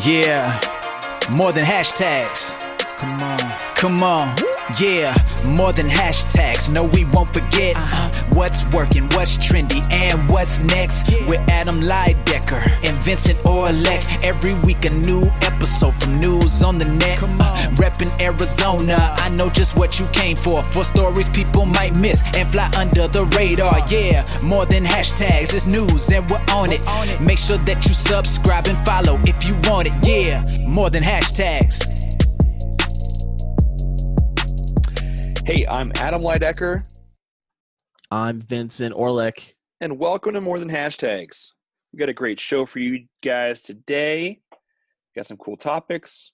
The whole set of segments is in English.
Yeah, more than hashtags. Come on. Come on, yeah, more than hashtags. No, we won't forget uh-huh. what's working, what's trendy, and what's next. With Adam Lydecker and Vincent Orlek. Every week, a new episode from news on the net. Come uh, on. Reppin' Arizona, I know just what you came for. For stories people might miss and fly under the radar. Yeah, more than hashtags, it's news and we're on it. on it. Make sure that you subscribe and follow if you want it. Yeah, more than hashtags. Hey, I'm Adam Lydecker, I'm Vincent Orlek. and welcome to More Than Hashtags. We got a great show for you guys today. Got some cool topics.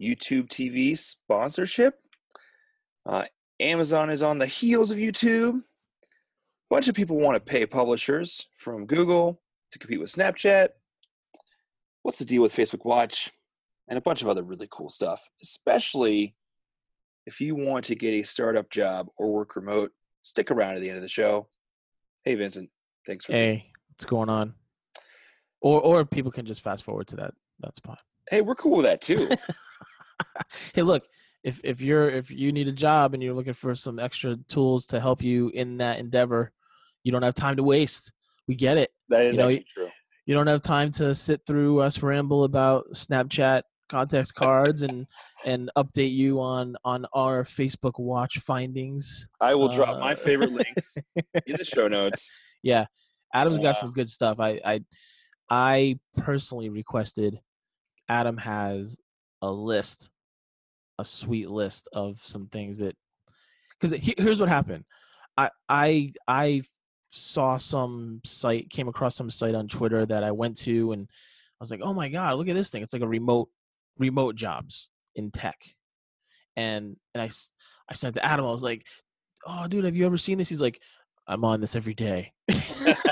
YouTube TV sponsorship. Uh, Amazon is on the heels of YouTube. A bunch of people want to pay publishers from Google to compete with Snapchat. What's the deal with Facebook Watch? And a bunch of other really cool stuff, especially if you want to get a startup job or work remote. Stick around to the end of the show. Hey, Vincent. Thanks for Hey, what's going on? Or or people can just fast forward to that that spot. Hey, we're cool with that too. hey, look, if if you're if you need a job and you're looking for some extra tools to help you in that endeavor, you don't have time to waste. We get it. That is You know, actually true. You don't have time to sit through us ramble about Snapchat context cards and and update you on on our Facebook watch findings. I will drop my uh, favorite links in the show notes. Yeah, Adam's got some good stuff. I I I personally requested. Adam has a list, a sweet list of some things that. Because here's what happened. I I I saw some site, came across some site on Twitter that I went to, and I was like, oh my god, look at this thing! It's like a remote remote jobs in tech, and and I I sent to Adam. I was like, oh dude, have you ever seen this? He's like, I'm on this every day.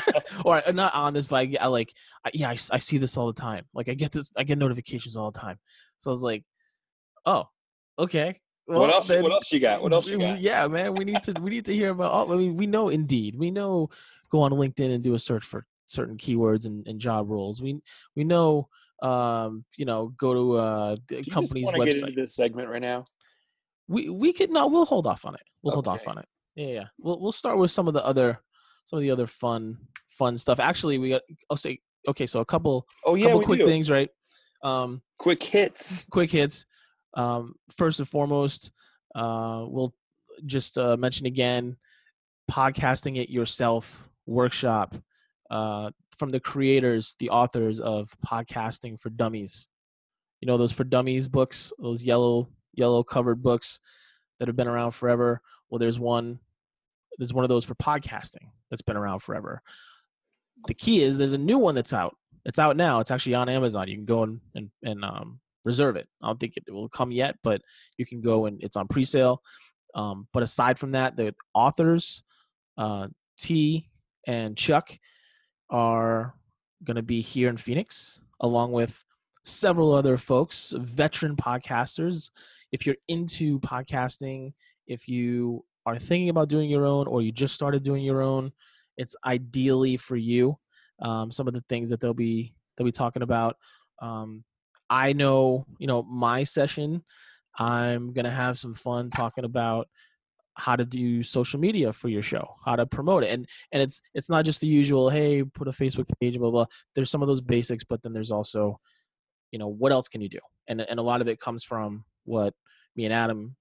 or I'm not on this, but I, I like, I, yeah, I see this all the time. Like I get this, I get notifications all the time. So I was like, oh, okay. what else? then- What else you got? What else you got? Yeah, man, we need to we need to hear about all. I mean, we know Indeed, we know go on LinkedIn and do a search for certain keywords and, and job roles. We we know, um, you know, go to uh Do you just company's want to get website. into this segment right now? We we could no, we'll hold off on it. We'll hold off on it. Yeah, yeah. We'll we'll start with some of the other some of the other fun fun stuff. Actually, we got. I'll say okay. So a couple Oh yeah, couple quick do. things, right? Um, Quick hits. quick hits. Um, first and foremost, uh, we'll just uh, mention again podcasting it yourself workshop uh, from the creators, the authors of Podcasting for Dummies. You know those for Dummies books, those yellow yellow covered books that have been around forever. Well, there's one. There's one of those for podcasting that's been around forever. The key is there's a new one that's out. It's out now. It's actually on Amazon. You can go and and, and um, reserve it. I don't think it will come yet, but you can go and it's on pre-sale. Um, but aside from that, the authors, uh, Tee and Chuck, are going to be here in Phoenix, along with several other folks, veteran podcasters. If you're into podcasting, if you are thinking about doing your own, or you just started doing your own, it's ideally for you. Um, some of the things that they'll be they'll be talking about. Um, I know, you know, my session, I'm gonna have some fun talking about how to do social media for your show, how to promote it, and and it's it's not just the usual, hey, put a Facebook page, blah blah. There's some of those basics, but then there's also, you know, what else can you do? And and a lot of it comes from what me and Adam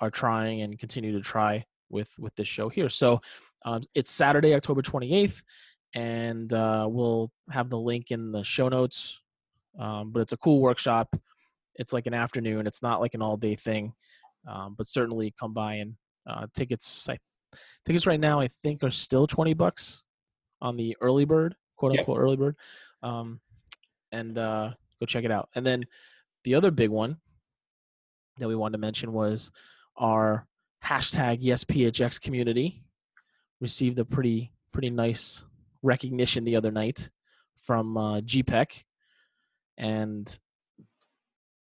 are trying and continue to try with with this show here. So um, it's Saturday, October 28th, and uh, we'll have the link in the show notes. Um, but it's a cool workshop. It's like an afternoon. It's not like an all day thing, um, but certainly come by and uh, tickets. I, tickets right now I think are still 20 bucks on the early bird, quote Yep. unquote early bird. Um, and uh, go check it out. And then the other big one that we wanted to mention was our hashtag YesPHX community received a pretty pretty nice recognition the other night from uh, GPEC, and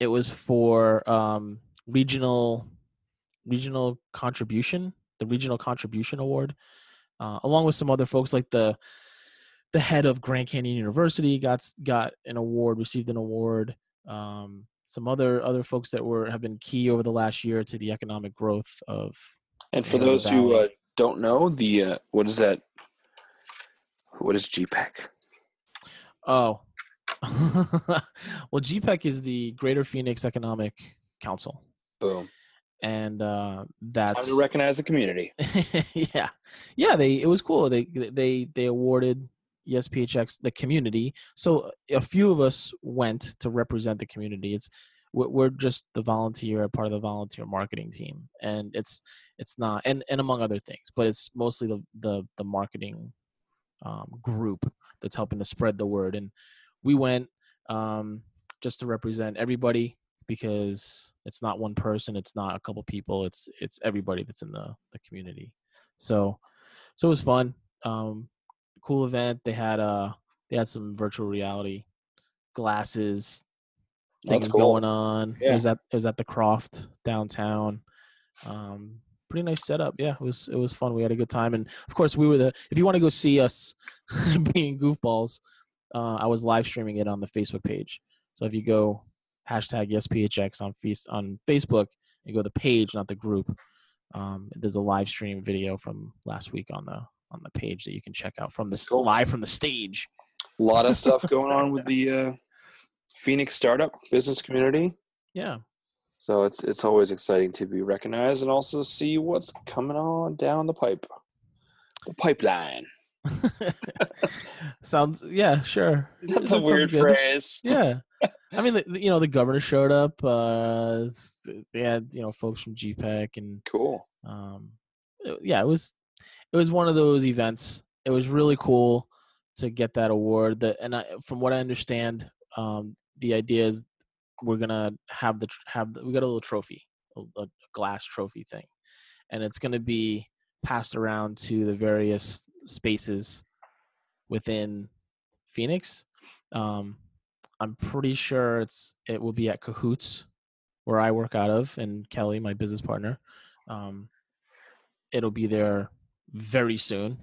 it was for um, regional regional contribution, the regional contribution award, uh, along with some other folks like the the head of Grand Canyon University got got an award, received an award. um, some other other folks that were have been key over the last year to the economic growth of. And for those who uh, don't know, the uh, what is that? What is GPEC? Oh, well, GPEC is the Greater Phoenix Economic Council, Boom. And uh, Time that's to recognize the community. yeah, yeah. They it was cool. They they they awarded YesPHX the community. So a few of us went to represent the community. It's we're, we're just the volunteer part of the volunteer marketing team, and it's it's not and and among other things, but it's mostly the the the marketing um, group that's helping to spread the word. And we went um, just to represent everybody because it's not one person, it's not a couple people, it's it's everybody that's in the the community. So so it was fun. Um, cool event. They had uh they had some virtual reality glasses things cool. going on. It Yeah. was at it was at the Croft downtown. Um, pretty nice setup. Yeah, it was it was fun. We had a good time, and of course we were the. If you want to go see us being goofballs, uh, I was live streaming it on the Facebook page. So if you go hashtag YesPHX on face on Facebook and go to the page, not the group, um, there's a live stream video from last week on the on the page that you can check out from the Cool. live from the stage. A lot of stuff going on with the uh, Phoenix startup business community. Yeah. So it's it's always exciting to be recognized and also see what's coming on down the pipe, the pipeline. sounds yeah, sure. That's That a weird phrase. Yeah, I mean, the, you know, the governor showed up. Uh, they had you know folks from GPEC and Cool. um, it- yeah, it was it was one of those events. It was really cool to get that award. That and I, from what I understand, um, the idea is we're gonna have the have the, we got a little trophy, a, a glass trophy thing, and it's gonna be passed around to the various spaces within Phoenix. Um, I'm pretty sure it's it will be at CO+HOOTS, where I work out of, and Kelly, my business partner. Um, it'll be there very soon,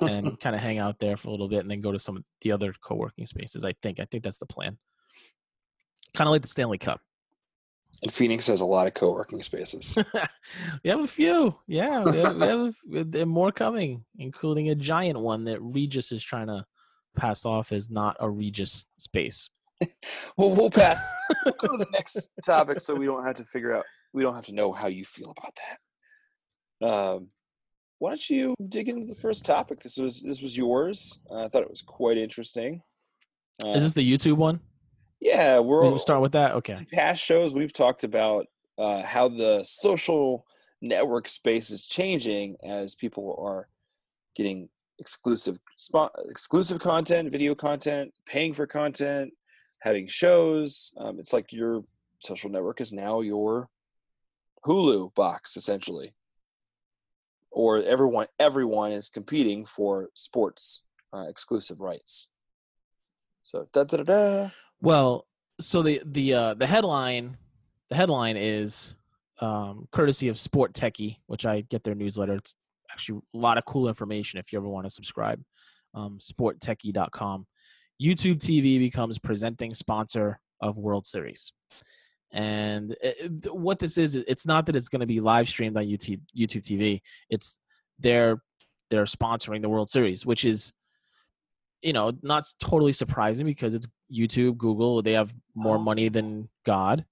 and kind of hang out there for a little bit, and then go to some of the other co-working spaces. I think I think that's the plan. Kind of like the Stanley Cup. And Phoenix has a lot of co-working spaces. we have a few. Yeah, we have, we have a, there more coming, including a giant one that Regus is trying to pass off as not a Regus space. well, we'll pass. we'll go to the next topic so we don't have to figure out. We don't have to know how you feel about that. Um, why don't you dig into the first topic? This was this was yours. Uh, I thought it was quite interesting. Uh, Is this the YouTube one? yeah, we're We start with that. Okay. past shows we've talked about uh, how the social network space is changing as people are getting exclusive exclusive content, video content, paying for content, having shows. Um, it's like your social network is now your Hulu box essentially, or everyone everyone is competing for sports uh, exclusive rights. So da da da da. Well, so the the uh, the headline the headline is um, courtesy of Sport Techie, which I get their newsletter. It's actually a lot of cool information if you ever want to subscribe. Um, sporttechie.com. YouTube TV becomes presenting sponsor of World Series. And it, it- what this is, it's not that it's going to be live streamed on YouTube YouTube TV. It's they're they're sponsoring the World Series, which is you know not totally surprising because it's YouTube, Google. They have more money than God,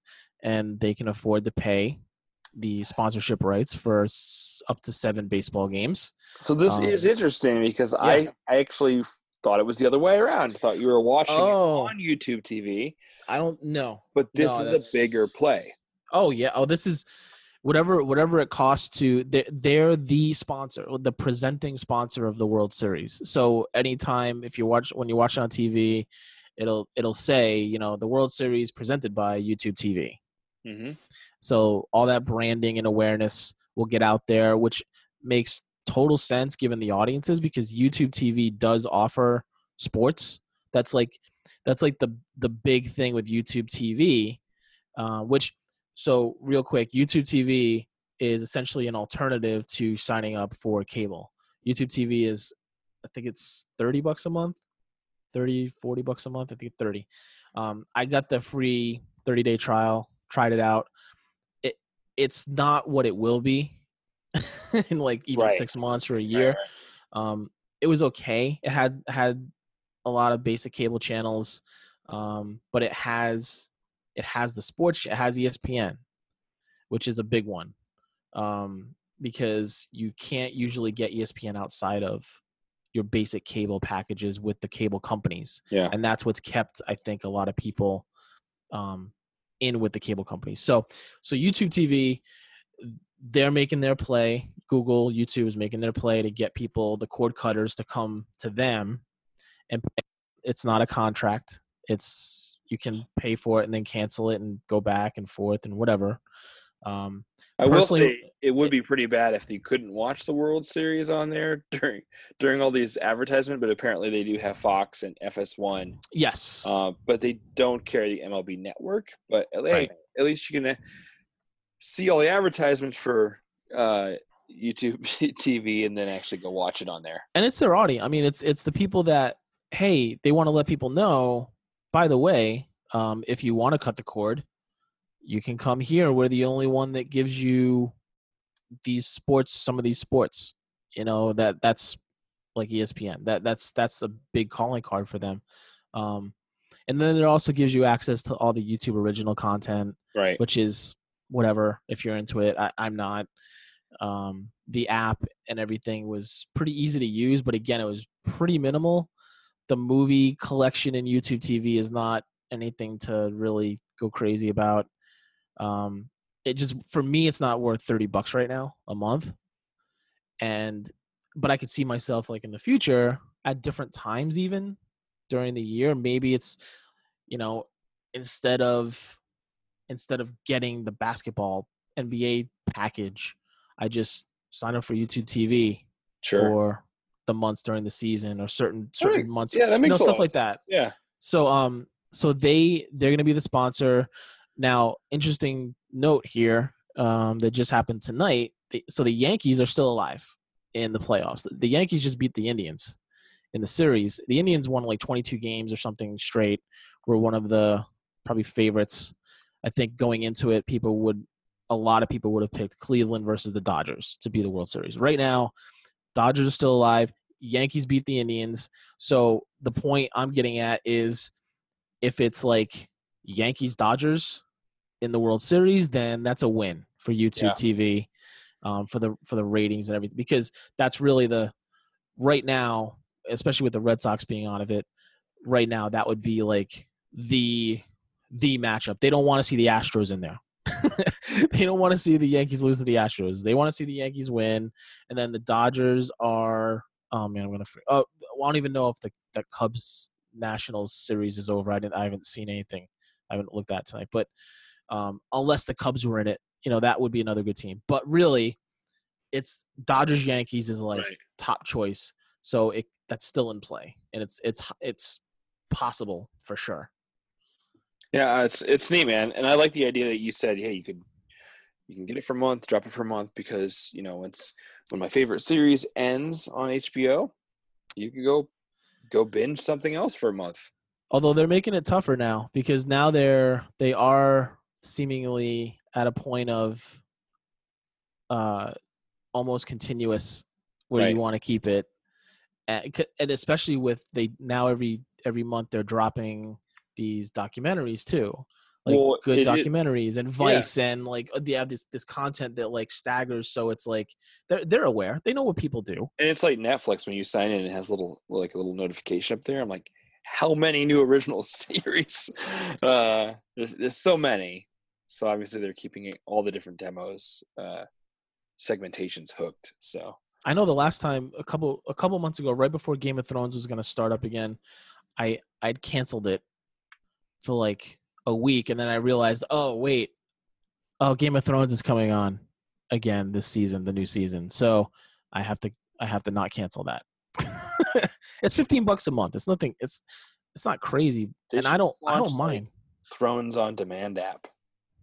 and they can afford to pay the sponsorship rights for s- up to seven baseball games. So this Um, is interesting because I yeah. I actually thought it was the other way around. I thought you were watching Oh. it on YouTube TV, I don't know. but this No, is that's- a bigger play. Oh yeah. Oh, this is whatever whatever it costs to. They're, they're the sponsor, the presenting sponsor of the World Series. So anytime if you watch when you watch it on TV, it'll it'll say you know the World Series presented by YouTube TV. Mm-hmm. So all that branding and awareness will get out there, which makes total sense given the audiences because YouTube TV does offer sports. That's like that's like the the big thing with YouTube TV, uh, which so real quick, YouTube TV is essentially an alternative to signing up for cable. YouTube TV is I think it's 30 bucks a month, 30 40 bucks a month, I think 30. Um, I got the free 30 day trial, tried it out. It it's not what it will be in like even Right. six months or a year. right. Um, it was okay. It had had a lot of basic cable channels, um, but it has it has the sports. It has ESPN, which is a big one, um, because you can't usually get ESPN outside of your basic cable packages with the cable companies, Yeah. and that's what's kept I think a lot of people um, in with the cable companies. So so YouTube TV they're making their play. Google, YouTube is making their play to get people, the cord cutters, to come to them, and it's not a contract. It's you can pay for it and then cancel it and go back and forth and whatever. Um, I will Personally- say it would be pretty bad if you couldn't watch the World Series on there during during all these advertisement. But apparently they do have Fox and FS1, yes, uh, but they don't carry the MLB Network. But hey, Right. at least you can uh, see all the advertisements for uh, YouTube TV and then actually go watch it on there. and it's their audience. I mean, it's it's the people that hey, they want to let people know. By the way, um, if you want to cut the cord, you can come here. We're the only one that gives you these sports, some of these sports. You know that that's like ESPN. That that's that's the big calling card for them. Um, and then it also gives you access to all the YouTube original content Right. which is whatever if you're into it. I, I'm not. Um, the app and everything was pretty easy to use, but again, it was pretty minimal. The movie collection in YouTube TV is not anything to really go crazy about. Um, it just for me, it's not worth thirty bucks right now a month, and but I could see myself like in the future at different times, even during the year. Maybe it's you know instead of instead of getting the basketball NBA package, I just sign up for YouTube TV Sure. for the months during the season or certain certain Right. months. yeah, that you makes know, stuff like sense. that. Yeah. So um so they they're gonna be the sponsor. Now, interesting note here um, that just happened tonight. So the Yankees are still alive in the playoffs. The Yankees just beat the Indians in the series. The Indians won like 22 games or something straight. Were one of the probably favorites. I think going into it, people would a lot of people would have picked Cleveland versus the Dodgers to be the World Series. Right now, Dodgers are still alive. Yankees beat the Indians. So the point I'm getting at is if it's like Yankees Dodgers in the World Series, then that's a win for YouTube Yeah. TV um, for the for the ratings and everything because that's really the right now, especially with the Red Sox being out of it. Right now, that would be like the the matchup. They don't want to see the Astros in there. they don't want to see the Yankees lose to the Astros. They want to see the Yankees win, and then the Dodgers are. Oh man, I'm gonna. Oh, I don't even know if the the Cubs Nationals series is over. I didn't. I haven't seen anything. I haven't looked at tonight. But um, unless the Cubs were in it, you know that would be another good team. But really, it's Dodgers Yankees is like Right. top choice. So it that's still in play, and it's it's it's possible for sure. Yeah, it's it's neat, man, and I like the idea that you said, hey, you could you can get it for a month, drop it for a month, because you know it's when my favorite series ends on HBO, you could go go binge something else for a month. Although they're making it tougher now because now they're they are seemingly at a point of uh almost continuous where Right. you want to keep it and, and especially with they now every every month they're dropping these documentaries too like Well, good it- it- documentaries and vice and like they have this this content that like staggers so it's like they're they're aware they know what people do And it's like Netflix when you sign in, it has little like a little notification up there. I'm like, how many new original series? Uh, there's there's so many. So obviously they're keeping all the different demos, uh, segmentations hooked. So I know the last time a couple a couple months ago, right before Game of Thrones was going to start up again, I I'd canceled it for like a week, and then I realized, oh wait, oh Game of Thrones is coming on again this season, the new season. So I have to I have to not cancel that. it's fifteen bucks a month. It's nothing. It's it's not crazy, They and I don't I don't like, mind Thrones on Demand app.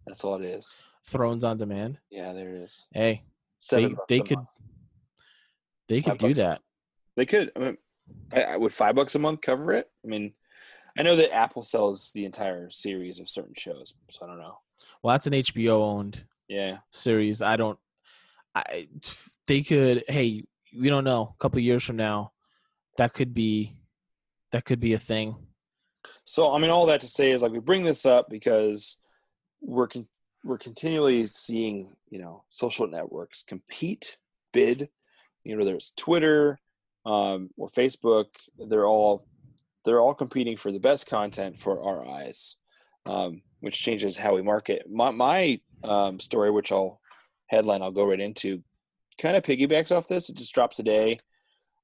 That's all it is. Thrones on demand. Yeah, there it is. Hey, Seven they they could month. they Five could do that. They could. I mean, I, I would five bucks a month cover it. I mean, I know that Apple sells the entire series of certain shows, so I don't know. Well, that's an HBO owned Yeah, series. I don't. I they could. Hey, we don't know. A couple years from now, that could be that could be a thing. So I mean, all that to say is like we bring this up because we're con- we're continually seeing you know social networks compete, bid, you know whether it's Twitter um, or Facebook, they're all they're all competing for the best content for our eyes, um, which changes how we market. My my um, story, which I'll headline, I'll go right into, kind of piggybacks off this. It just dropped today.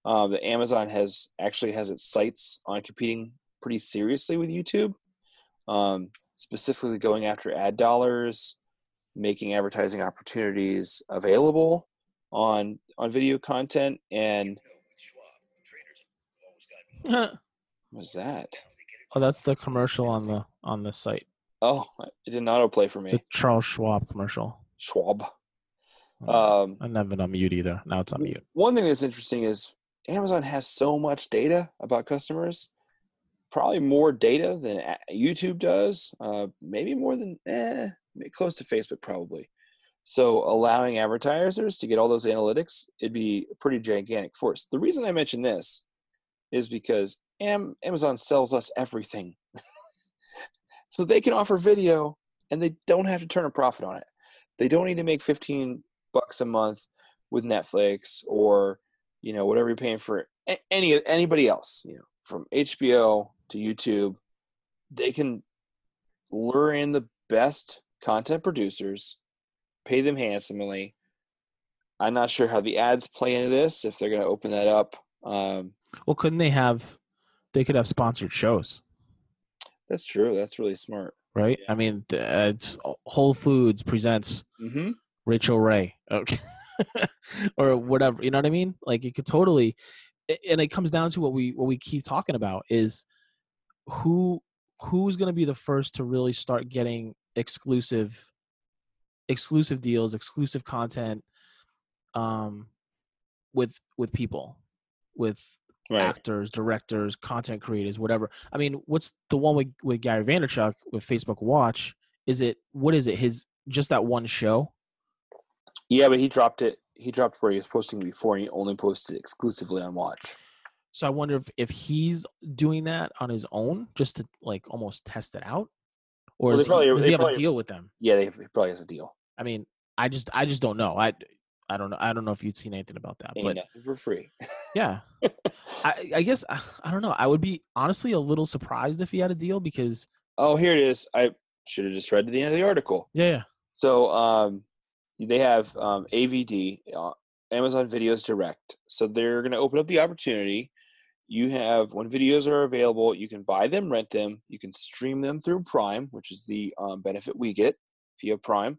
Um, that Amazon has actually has its sights on competing pretty seriously with YouTube, um, specifically going after ad dollars, making advertising opportunities available on on video content. And oh, what's that? Oh, that's the commercial on the on the site. Oh, it didn't autoplay for It's a me. Charles Schwab commercial. Schwab. Uh, Um, I never on mute either. Now it's on mute. one thing that's interesting is Amazon has so much data about customers, probably more data than YouTube does, uh, maybe more than eh, close to Facebook probably. So allowing advertisers to get all those analytics, it'd be a pretty gigantic force. The reason I mention this is because Am- Amazon sells us everything. so they can offer video and they don't have to turn a profit on it. They don't need to make 15 bucks a month with Netflix or you know whatever you're paying for any anybody else you know from HBO to YouTube they can lure in the best content producers pay them handsomely I'm not sure how the ads play into this if they're going to open that up um, Well, couldn't they have? They could have sponsored shows, that's true that's really smart right? Yeah. I mean, uh, Whole Foods presents mm-hmm. Rachael Ray, okay, or whatever. You know what I mean? Like it could totally, and it comes down to what we what we keep talking about is who who's going to be the first to really start getting exclusive exclusive deals, exclusive content, um, with with people, with right actors, directors, content creators, whatever. I mean, what's the one with with Gary Vaynerchuk with Facebook Watch? Is it what is it? His just that one show? yeah but he dropped it he dropped where he was posting before and he only posted exclusively on watch So I wonder if if he's doing that on his own, just to like almost test it out, or Well, they is he- probably- does he have probably- a deal with them? yeah they, he probably has a deal I mean, I just I just don't know. I I don't know. I don't know if you'd seen anything about that, Ain't but for free yeah, I I guess I, I don't know. I would be honestly a little surprised if he had a deal because oh here it is i should have just read to the end of the article yeah, yeah. So um, they have um, AVD, uh, Amazon Videos Direct. So they're going to open up the opportunity. You have when videos are available, you can buy them, rent them. You can stream them through Prime, which is the um, benefit we get via Prime,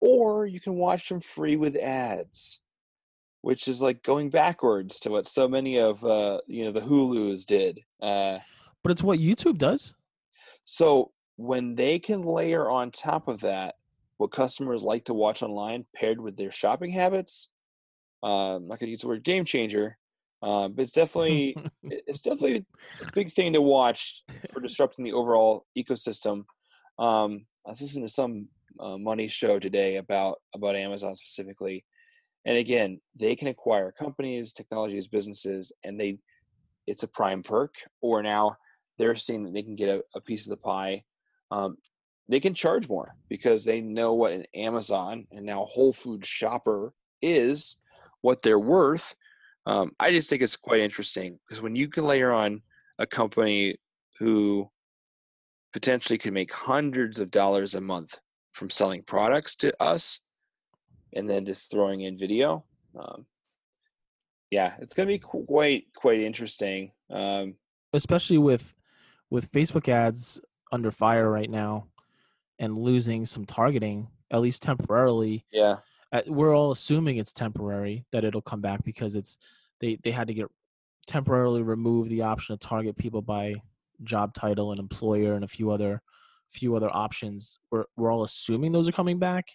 or you can watch them free with ads, which is like going backwards to what so many of uh, you know the Hulu's did. Uh, but it's what YouTube does. so when they can layer on top of that what customers like to watch online paired with their shopping habits, uh, I'm not going to use the word game changer, uh, but it's definitely it's definitely a big thing to watch for disrupting the overall ecosystem. Um, I was listening to some uh, money show today about about Amazon specifically, and again, they can acquire companies, technologies, businesses, and they it's a prime perk. Or now they're seeing that they can get a, a piece of the pie. Um, they can charge more because they know what an Amazon and now Whole Foods shopper is, what they're worth. Um, I just think it's quite interesting because when you can layer on a company who potentially could make hundreds of dollars a month from selling products to us and then just throwing in video, um, yeah, it's going to be quite quite interesting. Um, especially with with Facebook ads under fire right now and losing some targeting at least temporarily yeah, we're all assuming it's temporary that it'll come back because it's they they had to get temporarily remove the option to target people by job title and employer and a few other few other options. We're, we're all assuming those are coming back.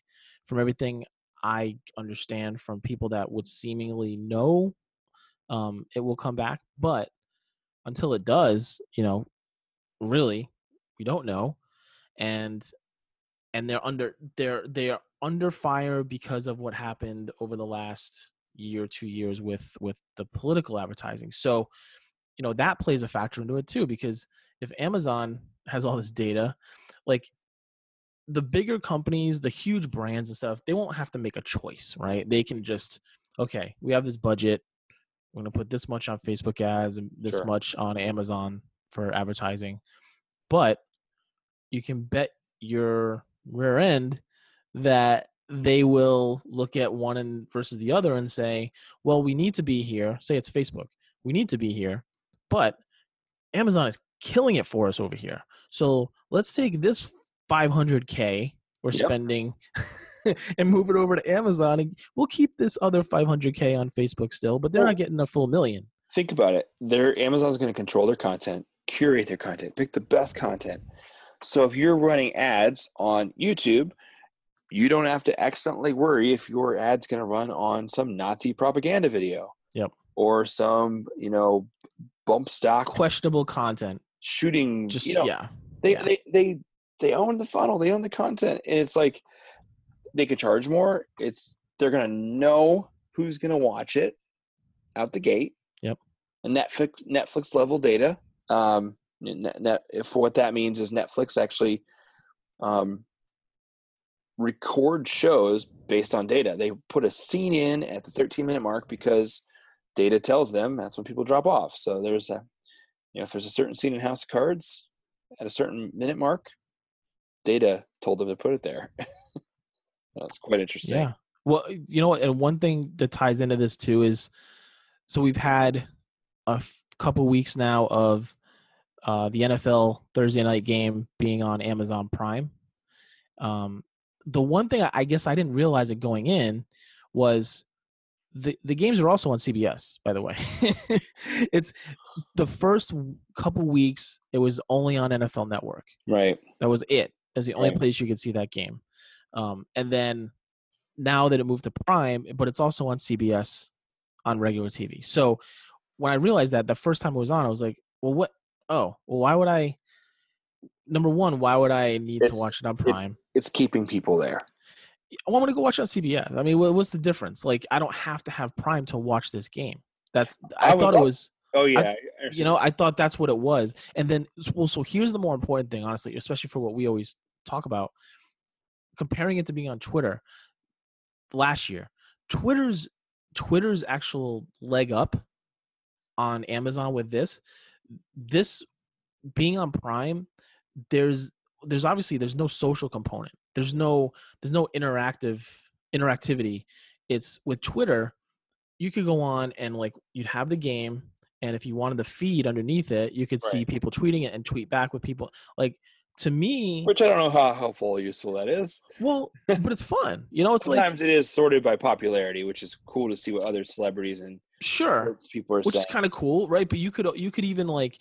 From everything i understand from people that would seemingly know um, it will come back but until it does you know really we don't know. And and they're under they're they are under fire because of what happened over the last year two years with with the political advertising. So you know that plays a factor into it too because if amazon has all this data like the bigger companies the huge brands and stuff they won't have to make a choice right? They can just okay we have this budget. We're going to put this much on facebook ads and this Sure. much on amazon for advertising. But you can bet your rear end that they will look at one and versus the other and say, well, we need to be here. Say it's Facebook. We need to be here, but Amazon is killing it for us over here. So let's take this 500K we're Yep. spending and move it over to Amazon. And we'll keep this other 500K on Facebook still, but they're not getting a full million. Think about it. Their Amazon's going to control their content, curate their content, pick the best content. So if you're running ads on YouTube, you don't have to accidentally worry if your ad's going to run on some Nazi propaganda video. Yep. Or some, you know, bump stock Questionable content. shooting. Just, you know, yeah. they, yeah. they they they own the funnel they own the content and it's like they could charge more it's they're gonna know who's gonna watch it out the gate Yep. and netflix netflix level data um net, net, if what that means is netflix actually um record shows based on data they put a scene in at the 13 minute mark because data tells them that's when people drop off so there's a you know if there's a certain scene in house of cards at a certain minute mark, data told them to put it there. That's quite interesting. Yeah. Well, you know? And one thing that ties into this too is so we've had a f- couple weeks now of uh, the NFL Thursday night game being on Amazon Prime. Um, the one thing I, guess I didn't realize it going in was the the games are also on CBS. By the way, it's the first couple weeks it was only on NFL Network. Right. That was it. That's the only Right. place you could see that game. Um, and then now that it moved to Prime, but it's also on CBS on regular TV. So when I realized that the first time it was on, I was like, well, what? Oh, well, why would I? Number one, why would I need to watch it on Prime? It's keeping people there. I want to go watch it on CBS. I mean, what, what's the difference? Like, I don't have to have Prime to watch this game. That's I, I would thought it was. Oh yeah. you know i thought that's what it was and then well so here's the more important thing honestly especially for what we always talk about comparing it to being on twitter last year twitter's twitter's actual leg up on amazon with this this being on prime there's there's obviously there's no social component. There's no there's no interactive interactivity. It's with twitter you could go on and like you'd have the game and if you wanted the feed underneath it you could see people tweeting it and tweet back with people. Like to me Which I don't know how helpful or useful that is. well but it's fun you know it's like Sometimes it is sorted by popularity, which is cool to see what other celebrities and sure people are which saying. is kind of cool right but you could uh, you could even like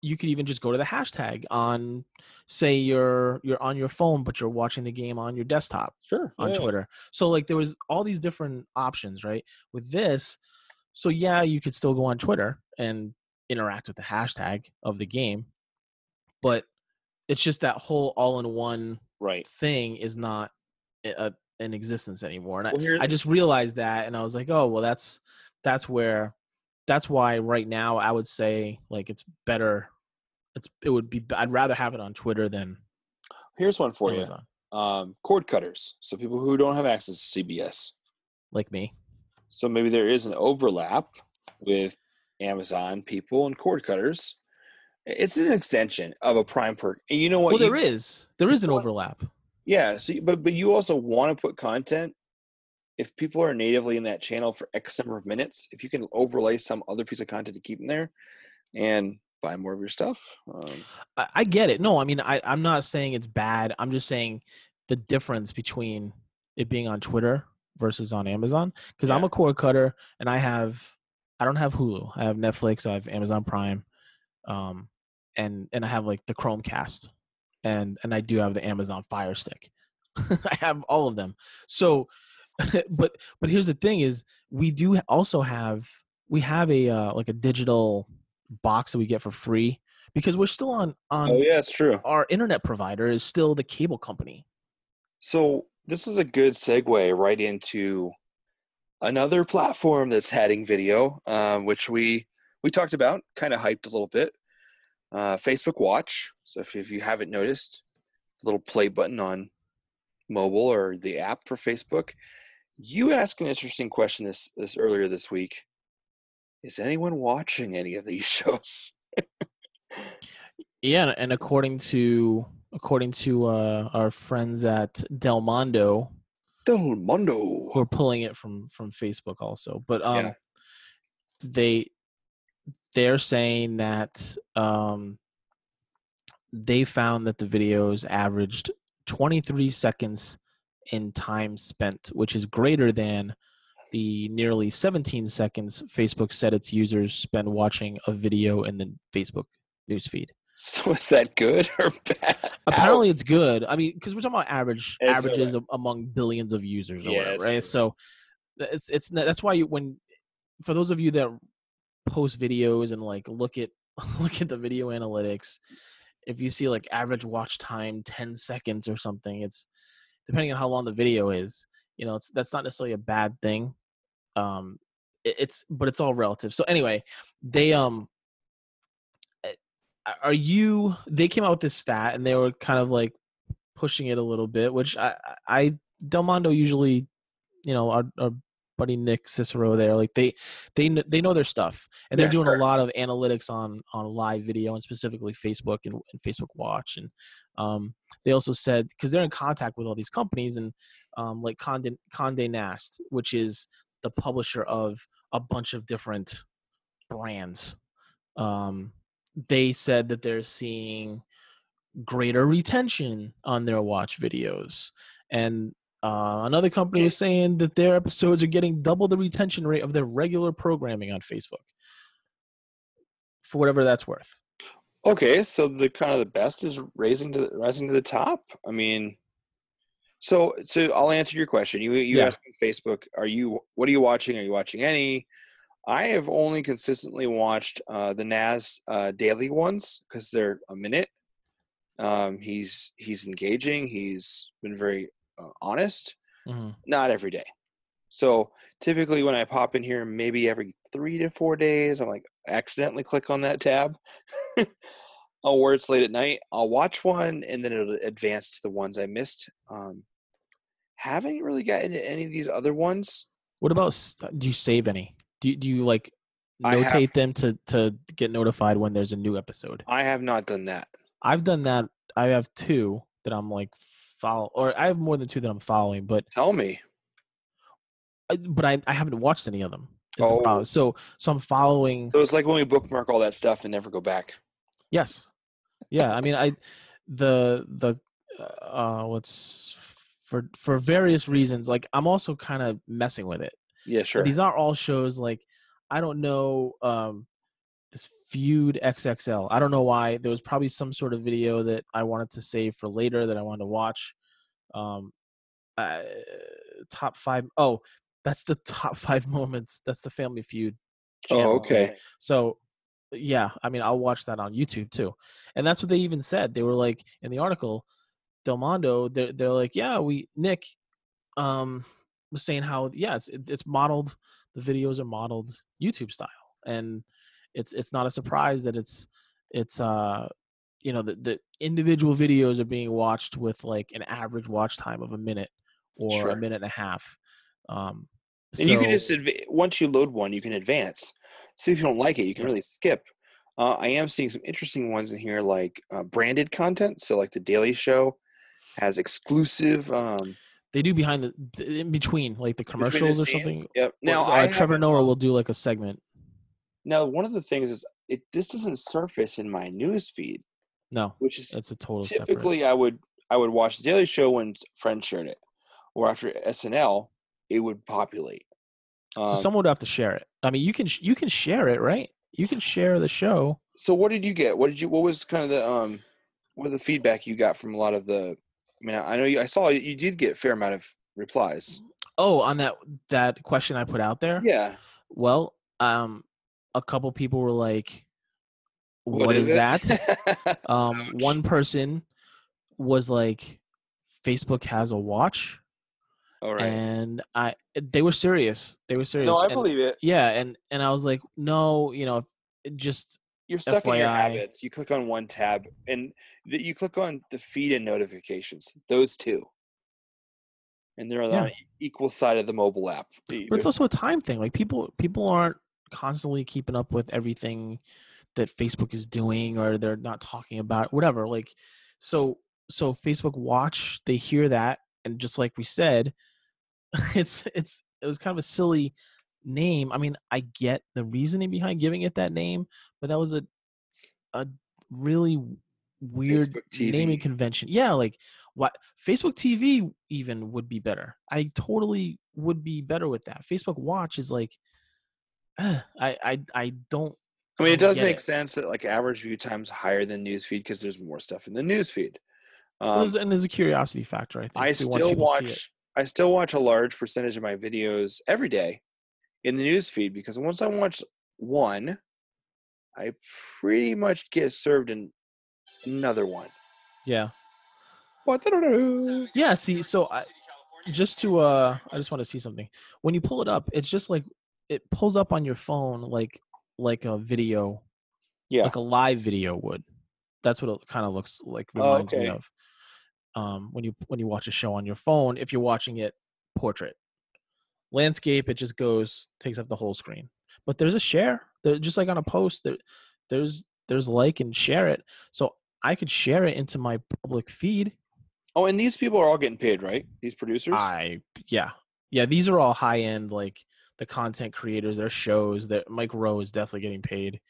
you could even just go to the hashtag on say you're you're on your phone but you're watching the game on your desktop sure. on yeah. Twitter. So like there was all these different options, right? With this, so yeah, you could still go on Twitter and interact with the hashtag of the game, but it's just that whole all-in-one Right. thing is not a, in existence anymore. And Well, I, I just realized that, and I was like, oh well, that's that's where that's why right now I would say like it's better. It's it would be I'd rather have it on Twitter than Here's one for Amazon, you. Um, cord cutters. So people who don't have access to CBS. like me. So maybe there is an overlap with Amazon people and cord cutters. It's an extension of a prime perk. And you know what? Well, there You- is there is an overlap. Yeah. So, but but you also want to put content. If people are natively in that channel for X number of minutes, if you can overlay some other piece of content to keep them there, and buy more of your stuff. Um, I, I get it. No, I mean, I, I'm not saying it's bad. I'm just saying the difference between it being on Twitter versus on Amazon. Because I'm a cord cutter and I have, I don't have Hulu. I have Netflix. I have Amazon Prime, um, and and I have like the Chromecast, and and I do have the Amazon Fire Stick. I have all of them. So, but but here's the thing: is we do also have we have a uh, like a digital box that we get for free because we're still on on Oh yeah, it's true. our internet provider is still the cable company. So this is a good segue right into another platform that's heading video, um, which we we talked about, kind of hyped a little bit. Uh, Facebook Watch. So if, if you haven't noticed, the little play button on mobile or the app for Facebook. You asked an interesting question this this earlier this week. Is anyone watching any of these shows? Yeah, and according to according to uh, our friends at Del Mondo, Del Mundo. who are pulling it from from Facebook also, but um, Yeah. they they're saying that um, they found that the videos averaged 23 seconds in time spent, which is greater than the nearly 17 seconds Facebook said its users spend watching a video in the Facebook newsfeed. So is that good or bad? Apparently, it's good. I mean, because we're talking about average It's averages among billions of users or Yeah, whatever, right? So it's it's that's why you when for those of you that post videos and like look at look at the video analytics, if you see like average watch time ten seconds or something, it's depending on how long the video is. You know, it's that's not necessarily a bad thing. Um, it- it's but it's all relative. So anyway, they um uh, are you they came out with this stat and they were kind of like pushing it a little bit which i i delmondo usually you know our buddy nick cicero there like they they they know their stuff and they're Yeah, doing sure. a lot of analytics on on live video and specifically facebook and, and facebook watch and um they also said because they're in contact with all these companies and um like conde conde nast which is the publisher of a bunch of different brands um they said that they're seeing greater retention on their watch videos and uh, another company was saying that their episodes are getting double the retention rate of their regular programming on facebook for whatever that's worth Okay, so the kind of the best is raising to rising to the top. I mean, so so I'll answer your question. You you Yeah. asked me Facebook. Are you what are you watching? Are you watching any? I have only consistently watched uh, the Nas uh, daily ones because they're a minute. Um, he's he's engaging. He's been very uh, honest. Mhm. Not every day. So typically, when I pop in here, maybe every three to four days, I'm like accidentally click on that tab. or it's late at night. I'll watch one and then it'll advance to the ones I missed. Um, haven't really got into any of these other ones. what about do you save any do, you- do you like notate them to to get notified when there's a new episode I have not done that. i've done that i have two that i'm like follow or i have more than two that i'm following but Tell me. But I, I haven't watched any of them. is the Oh. So so I'm following. So it's like when we bookmark all that stuff and never go back. Yes, yeah. I mean, I the the uh what's for for various reasons. Like I'm also kind of messing with it. Yeah, sure. These aren't all shows. Like I don't know um this feud XXL. I don't know why. There was probably some sort of video that I wanted to save for later that I wanted to watch. Um, uh, top five oh that's the top five moments. That's the Family Feud. oh, okay. So, yeah, I mean, I'll watch that on YouTube too. And that's what they even said. They were like in the article, Del Mondo. They're they're like, yeah, we Nick, um, was saying how yeah, it's it- it's modeled. The videos are modeled YouTube style, and it's it's not a surprise that it's it's uh you know the the individual videos are being watched with like an average watch time of a minute or Sure. a minute and a half. Um, And you can just adv- once you load one, you can advance. So if you don't like it, you can Yeah. really skip. Uh, I am seeing some interesting ones in here, like uh, branded content. So like the Daily Show has exclusive. Um, they do behind the in between like the between the commercials or something. Yep. Now, Now uh, Trevor Noah will do like a segment. Now one of the things is it this doesn't surface in my news feed, No, which is that's a total separate. typically I would I would watch the Daily Show when friends shared it, or after SNL, it would populate. So Um, someone would have to share it. I mean, you can you can share it, right? You can share the show. so what did you get? What did you? What was kind of the um, what the feedback you got from a lot of the? I mean, I know you. I saw you did get a fair amount of replies. Oh, on that that question I put out there. Yeah. Well, um, a couple people were like, what is, it? that? Um, one person was like, Facebook has a watch, All right. and I they were serious. They were serious. no, I and- believe it. Yeah, and and I was like, no, you know, just You're stuck in your habits. You click on one tab, and th- you click on the feed and notifications. Those two, and they're Yeah. the equal side of the mobile app. but it's also a time thing. Like people people aren't constantly keeping up with everything that Facebook is doing or they're not talking about whatever. Like so so Facebook Watch, they hear that and just like we said, it's it's it was kind of a silly name. I mean, I get the reasoning behind giving it that name, but that was a a really weird naming convention. Yeah, like what Facebook TV even would be better. I totally would be better with that. Facebook Watch is like I I I don't I mean, it does make it. sense that like average view times higher than newsfeed because there's more stuff in the newsfeed. Um, there's- and there's a curiosity factor. I think. I still people see it. watch. I still watch a large percentage of my videos every day in the newsfeed because once I watch one, I pretty much get served in another one. Yeah. What? Yeah. See, so I just to uh, I just want to see something. When you pull it up, it's just like it pulls up on your phone like like a video, Yeah. like a live video would. That's what it kind of looks like. Oh, Reminds me of um when you when you watch a show on your phone. If you're watching it portrait, landscape, it just goes takes up the whole screen. But there's a share. There, just like on a post, there, there's there's like and share it. So I could share it into my public feed. Oh, and these people are all getting paid, right? These producers. I yeah yeah. These are all high end like the content creators. Their shows. That Mike Rowe is definitely getting paid.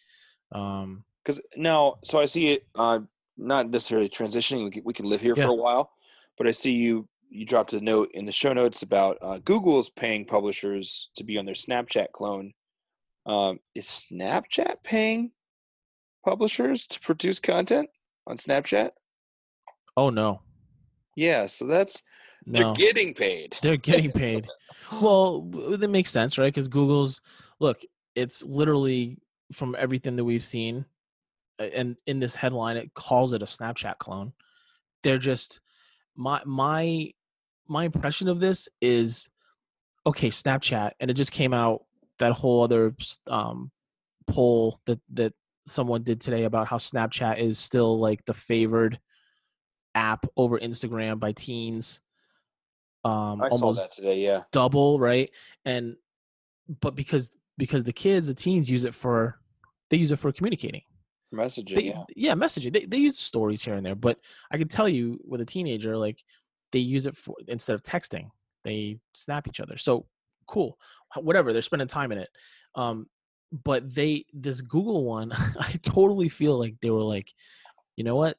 Um, Because now, so I see it. Uh, not necessarily transitioning. We could, we could live here Yeah. for a while, but I see you. You dropped a note in the show notes about uh, Google's paying publishers to be on their Snapchat clone. Um, is Snapchat paying publishers to produce content on Snapchat? oh no, Yeah, so that's no, they're getting paid. they're getting paid. well, that makes sense, right? Because Google's look, it's literally from everything that we've seen, and in this headline, it calls it a Snapchat clone. They're just my my my impression of this is okay, Snapchat, and it just came out that whole other um, poll that that someone did today about how Snapchat is still like the favored app over Instagram by teens. Um, I saw that today. Yeah, double, right? And but because because the kids, the teens use it for they use it for communicating. for messaging. They, yeah, messaging. They they use stories here and there, but I can tell you with a teenager, like they use it for instead of texting, they snap each other. So cool, whatever. They're spending time in it. Um, but they this Google one, I totally feel like they were like, you know what?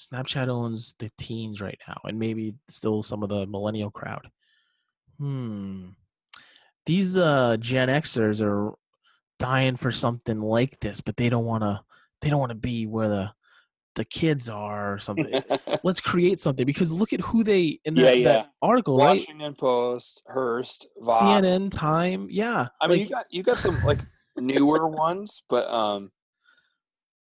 Snapchat owns the teens right now, and maybe still some of the millennial crowd. Hmm. These uh Gen Xers are dying for something like this, but they don't want to. They don't want to be where the the kids are or something. Let's create something because look at who they in that, Yeah, yeah. that article, right? Washington Post, Hearst, Vox. CNN, Time, yeah. I mean, like, you got you got some like newer ones, but um,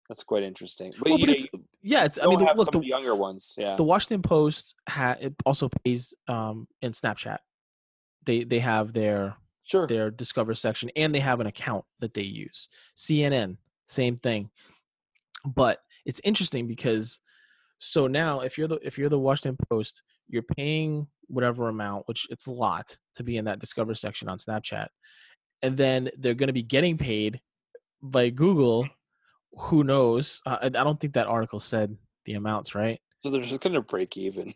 that's quite interesting. But, well, but it's yeah, it's. I mean, the, look, the, the younger ones. Yeah, the Washington Post ha- it also pays um in Snapchat. They they have their sure. their Discover section, and they have an account that they use. CNN, same thing. But it's interesting because so now if you're the if you're the Washington Post, you're paying whatever amount, which it's a lot to be in that Discover section on Snapchat, and then they're going to be getting paid by Google. Who knows? Uh, I I don't think that article said the amounts, right? So they're just gonna break even.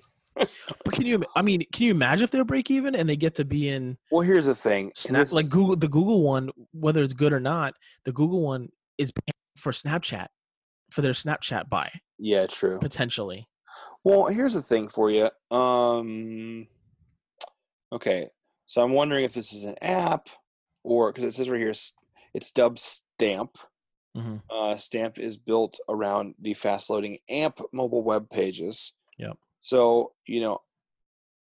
But can you? I mean, can you imagine if they're break even and they get to be in Well, here's the thing. Snap, this like Google, the Google one, whether it's good or not, the Google one is paying for Snapchat for their Snapchat buy Yeah, true. potentially. Well, here's the thing for you. Um, okay, so I'm wondering if this is an app or because it says right here, it's dubbed Stamp. Mhm. Uh, Stamp is built around the fast loading AMP mobile web pages. Yep. So you know,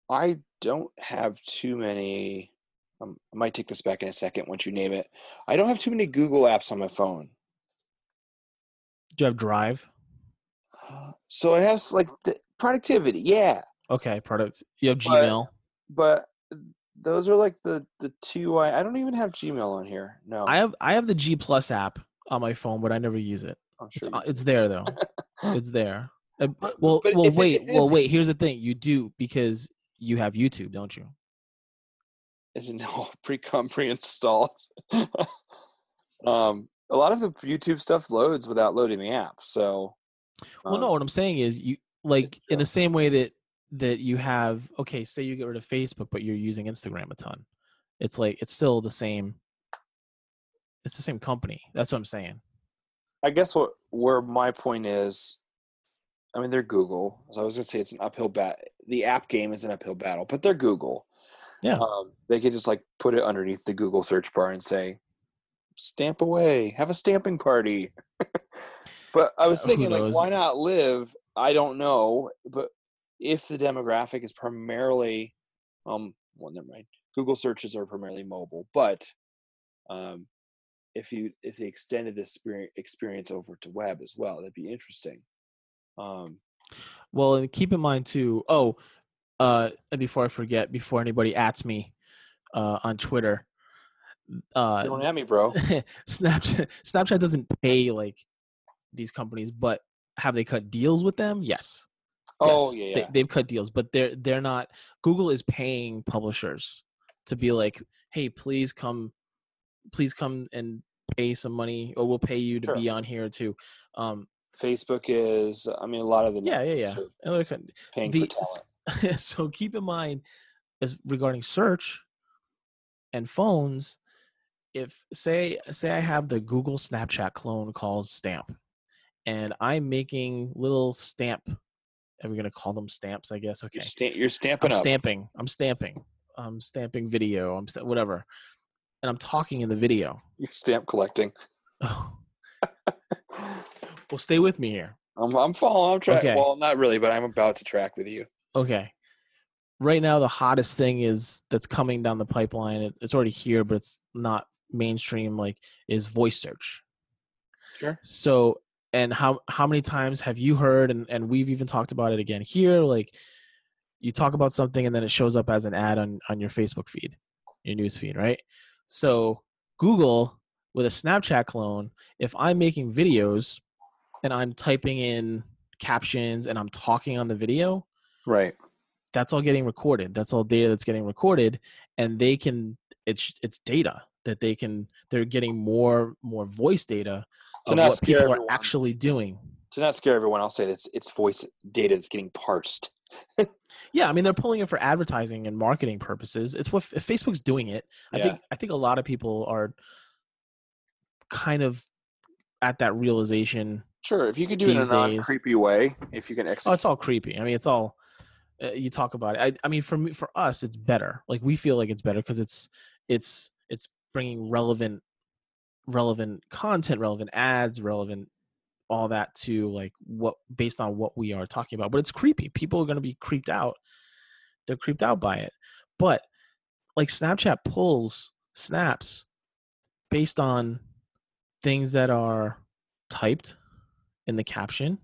I don't have too many. Um, I might take this back in a second once you name it. I don't have too many Google apps on my phone. Do you have Drive? So I have like the productivity, yeah, Okay, product. You have But- Gmail. but those are like the the two. I I don't even have Gmail on here. No, I have I have the G Plus app on my phone, but I never use it. I'm It's, sure. uh, it's there though. it's there. Uh, But- well, but well, it- wait, it well, wait. Here's the thing: you do because you have YouTube, don't you? isn't all pre-com pre-installed. um, a lot of the YouTube stuff loads without loading the app. So, Well, no. um, What I'm saying is, you like in the same way that that you have. Okay, say you get rid of Facebook, but you're using Instagram a ton. It's like it's still the same. It's the same company. That's what I'm saying. I guess what where my point is, I mean they're Google. So I was gonna say it's an uphill bat. The app game is an uphill battle, but they're Google. Yeah. Um, they could just like put it underneath the Google search bar and say, "Stamp away, have a stamping party." but I was thinking, like, why not live? I don't know, but if the demographic is primarily, um, well, never mind. Google searches are primarily mobile, but um, if you if they extended this experience over to web as well, that'd be interesting. Um, Well, and keep in mind too. Oh, uh, and before I forget, before anybody ats me uh, on Twitter, uh, don't at me, bro. Snapchat Snapchat doesn't pay like these companies, but have they cut deals with them? Yes. Oh Yes, yeah, They, yeah. they've cut deals, but they're they're not. Google is paying publishers to be like, hey, please come, please come and pay some money, or we'll pay you to Sure. be on here too. Um, Facebook is. I mean, a lot of the yeah, yeah, yeah. networks are And they're cut- paying the- for talent. so keep in mind as regarding search and phones if say say i have the google snapchat clone calls stamp and i'm making little stamp are we going to call them stamps i guess okay You're, sta- you're stamping i'm up. stamping i'm stamping i'm stamping video i'm sta- whatever and i'm talking in the video You're stamp collecting. oh, well stay with me here I'm, I'm following. I'm tracking. Okay. Well, not really, but I'm about to track with you. Okay. Right now, the hottest thing is that's coming down the pipeline. It, it's already here, but it's not mainstream. Like, is voice search. Sure. So, and how how many times have you heard, and and we've even talked about it again here? Like, you talk about something, and then it shows up as an ad on on your Facebook feed, your news feed, right? So, Google with a Snapchat clone, if I'm making videos and I'm typing in captions and I'm talking on the video, Right. that's all getting recorded that's all data that's getting recorded and they can it's it's data that they can they're getting more more voice data To of what scare people are everyone. actually doing To not scare everyone, I'll say it's it's voice data that's getting parsed. Yeah i mean they're pulling it for advertising and marketing purposes it's what if facebook's doing it i Yeah. think i think a lot of people are kind of at that realization Sure, if you could do it in a non creepy way, if you can oh it's all creepy i mean it's all uh, you talk about it I, I mean for me for us it's better like we feel like it's better because it's it's it's bringing relevant relevant content relevant ads relevant all that to like what based on what we are talking about but it's creepy people are going to be creeped out they're creeped out by it but like snapchat pulls snaps based on things that are typed in the caption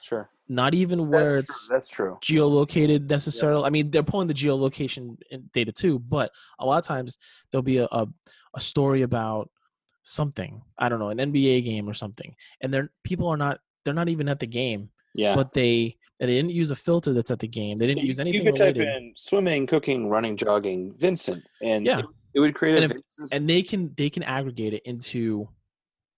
sure, not even where that's it's true. That's true. geolocated necessarily. I mean, they're pulling the geolocation uh, data too, but a lot of times there'll be a, a, a story about something. I don't know, an NBA game or something, and they're people are not they're not even at the game, Yeah. but they they didn't use a filter that's at the game. They didn't you, use anything. you could type in swimming, cooking, running, jogging, Vincent, and Yeah. it, it would create And a if- and they can they can aggregate it into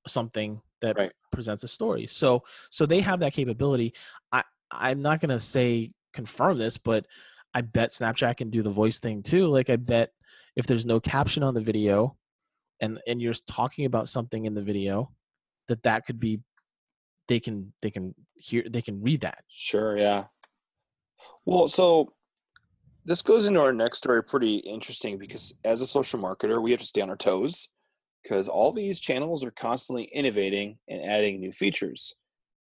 something that Right. presents a story. So so they have that capability. I I'm not gonna say confirm this, but I bet Snapchat can do the voice thing too. Like I bet if there's no caption on the video, and and you're talking about something in the video, that that could be they can they can hear they can read that. Sure, yeah. Well, so this goes into our next story pretty interesting because as a social marketer, we have to stay on our toes because all these channels are constantly innovating and adding new features.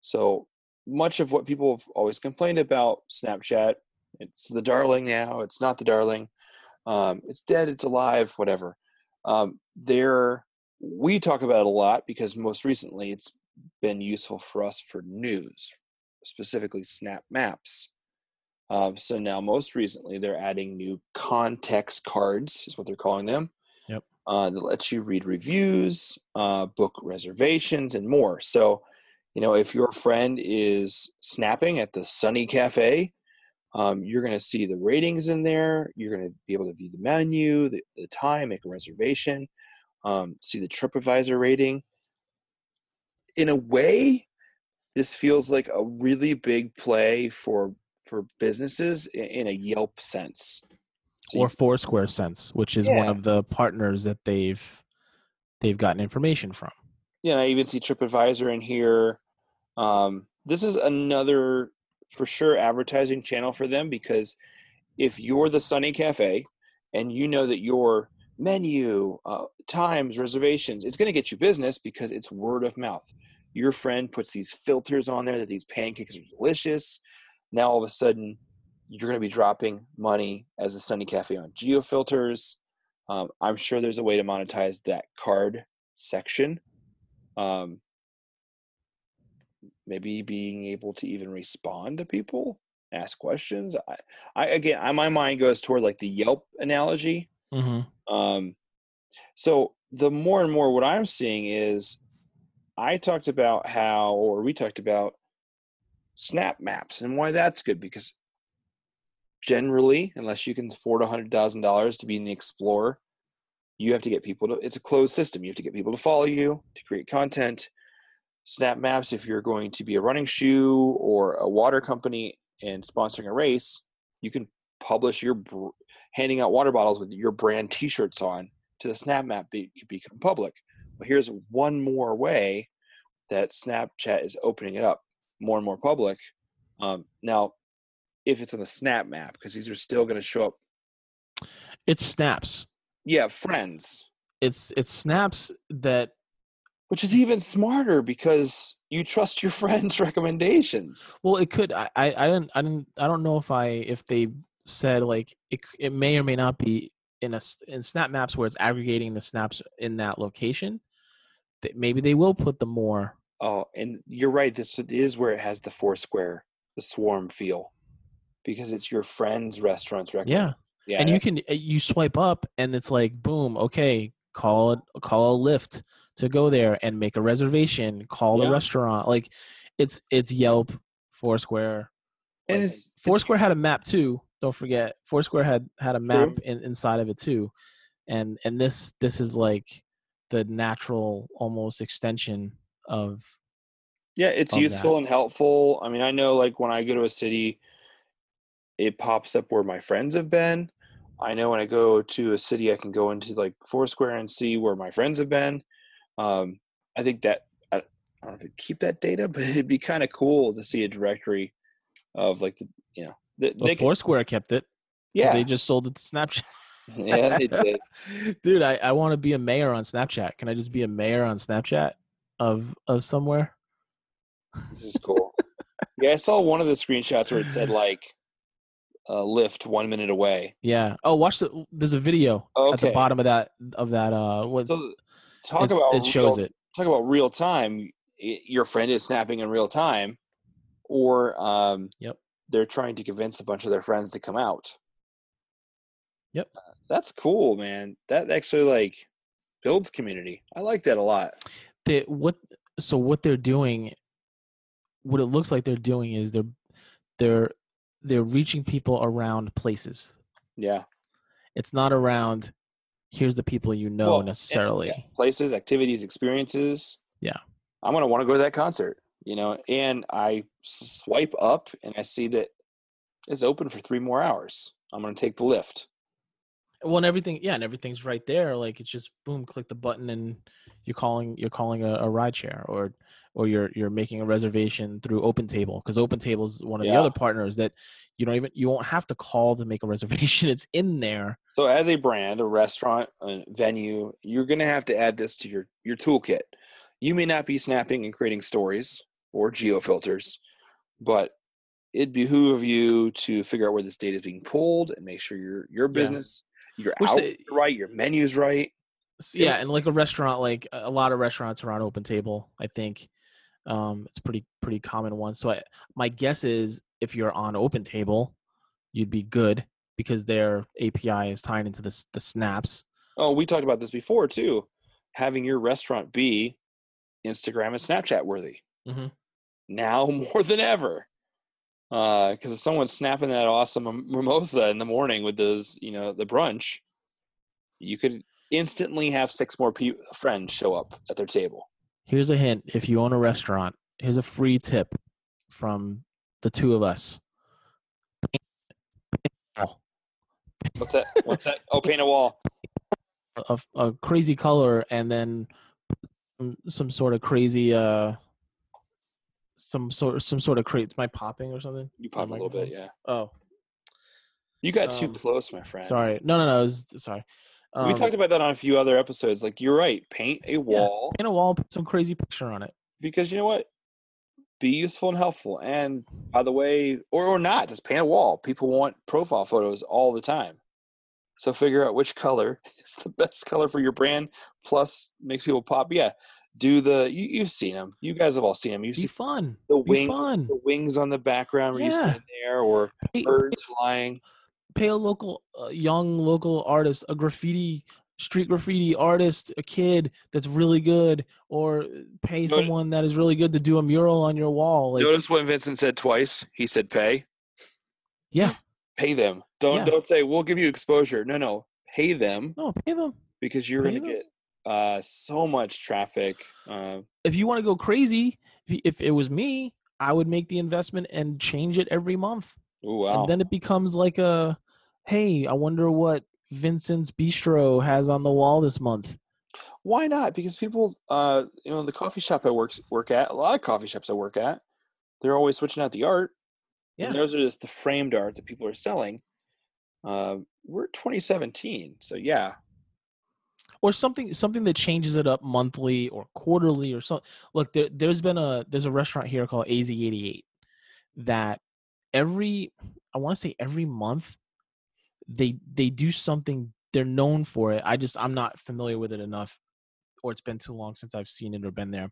So much of what people have always complained about Snapchat, it's the darling now, it's not the darling. Um, it's dead, it's alive, whatever. Um, there we talk about it a lot because most recently it's been useful for us for news, specifically Snap Maps. Um, so now, most recently, they're adding new context cards, is what they're calling them. Yep. Uh, that lets you read reviews, uh, book reservations, and more. So, you know, if your friend is snapping at the Sunny Cafe, um, you're going to see the ratings in there. You're going to be able to view the menu, the, the time, make a reservation, um, see the TripAdvisor rating. In a way, this feels like a really big play for for businesses in, in a Yelp sense. So or Foursquare Sense, which is one of the partners that they've they've gotten information from. yeah, I even see TripAdvisor in here. Um, this is another for sure advertising channel for them because if you're the Sunny Cafe and you know that your menu, uh, times, reservations, it's going to get you business because it's word of mouth. Your friend puts these filters on there that these pancakes are delicious. Now all of a sudden, you're going to be dropping money as a Sunny Cafe on GeoFilters. Um, I'm sure there's a way to monetize that card section. Um, maybe being able to even respond to people, ask questions. I, I again, I, my mind goes toward like the Yelp analogy. Mm-hmm. Um, so the more and more what I'm seeing is, I talked about how, or we talked about Snap Maps and why that's good because generally, unless you can afford a hundred thousand dollars to be in the Explorer, you have to get people to. It's a closed system. You have to get people to follow you to create content. Snap Maps, if you're going to be a running shoe or a water company and sponsoring a race, you can publish your br- handing out water bottles with your brand T-shirts on to the Snap Map be, could become public. But here's one more way that Snapchat is opening it up more and more public. Um, now, if it's on the Snap Map, because these are still going to show up. It's snaps. Yeah, friends, It's it's snaps that which is even smarter because you trust your friends' recommendations. well it could I, I I didn't I didn't I don't know if I if they said like it it may or may not be in a in snap maps where it's aggregating the snaps in that location that maybe they will put the more Oh, and you're right. This is where it has the Foursquare, the swarm feel, because it's your friend's restaurants. Recommend. yeah yeah, and you can uh, you swipe up and it's like boom okay call it call a Lyft to go there and make a reservation call Yeah. the restaurant like it's it's yelp foursquare and like, it's it's- foursquare had a map too don't forget foursquare had had a map in, inside of it too and and this this is like the natural almost extension of Yeah, it's of useful that. and helpful. I mean, I know like when I go to a city, it pops up where my friends have been. I know when I go to a city, I can go into like Foursquare and see where my friends have been. Um, I think that I, I don't know if it'd keep that data, but it'd be kind of cool to see a directory of like the you know the, well, foursquare kept it. yeah they just sold it to snapchat yeah they did. dude i, I want to be a mayor on snapchat can i just be a mayor on snapchat of of somewhere This is cool. yeah, I saw one of the screenshots where it said like uh, Lyft one minute away. yeah oh watch the there's a video at the bottom of that of that uh what's So talk it's- about it shows real- it talk about real time. y- Your friend is snapping in real time, or um, Yep. they're trying to convince a bunch of their friends to come out. Yep. Uh, that's cool, man. That actually like builds community. I like that a lot. they what so what they're doing what it looks like they're doing is they're they're they're reaching people around places Yeah, it's not around here's the people you know Well, and- necessarily places, activities, experiences. Yeah. I'm gonna want to go to that concert. You know, and I swipe up and I see that it's open for three more hours. I'm gonna take the Lyft. well and everything yeah and everything's right there like it's just boom click the button and you're calling you're calling a, a ride share or or you're you're making a reservation through open table because open table is one of the other partners that you don't even you won't have to call to make a reservation it's in there So as a brand, a restaurant, a venue, you're going to have to add this to your your toolkit. You may not be snapping and creating stories or geo filters, but it behoove you to figure out where this data is being pulled and make sure your your business, your Which they- right, your menus right. S- yeah and like a restaurant like a lot of restaurants are on open table i think Um, it's pretty pretty common one. So I, my guess is if you're on Open Table, you'd be good because their API is tied into the the snaps. Oh, we talked about this before too. Having your restaurant be Instagram and Snapchat worthy Mhm. now more than ever. Because if someone's snapping that awesome mimosa in the morning with those, you know, the brunch, you could instantly have six more pe- friends show up at their table. Here's a hint: if you own a restaurant, here's a free tip from the two of us. What's that? What's that? Oh, paint a wall. a, a crazy color and then some, some sort of crazy uh some sort some sort of crate am i popping or something You pop a little bit, yeah. oh You got too Um, close, my friend. sorry no no no was, sorry we Um, talked about that on a few other episodes. Like you're right, paint a wall paint a wall put some crazy picture on it because you know what? Be useful and helpful. And by the way, or or not, just paint a wall. People want profile photos all the time. So figure out which color is the best color for your brand. Plus, makes people pop. Yeah, do the. You, you've seen them. You guys have all seen them. You see fun the be wings, the wings on the background where you Yeah. stand there, or birds flying. Pay a local uh, young local artist a graffiti street graffiti artist a kid that's really good or pay Notice- someone that is really good to do a mural on your wall like Notice what Vincent said twice. He said pay. yeah Pay them. Don't Yeah. don't say we'll give you exposure. No, no. Pay them no pay them because you're going to get uh, so much traffic. Uh, if you want to go crazy, if, if it was me, I would make the investment and change it every month. ooh, wow. And then it becomes like a, hey, I wonder what Vincent's Bistro has on the wall this month. Why not? Because people, uh, you know, the coffee shop I work work at, a lot of coffee shops I work at, they're always switching out the art. Yeah. And those are just the framed art that people are selling. Uh, we're 2017, so yeah. Or something something that changes it up monthly or quarterly or something. Look, there, there's been a there's a restaurant here called AZ88 that every I want to say every month they they do something they're known for it. I just I'm not familiar with it enough or it's been too long since I've seen it or been there.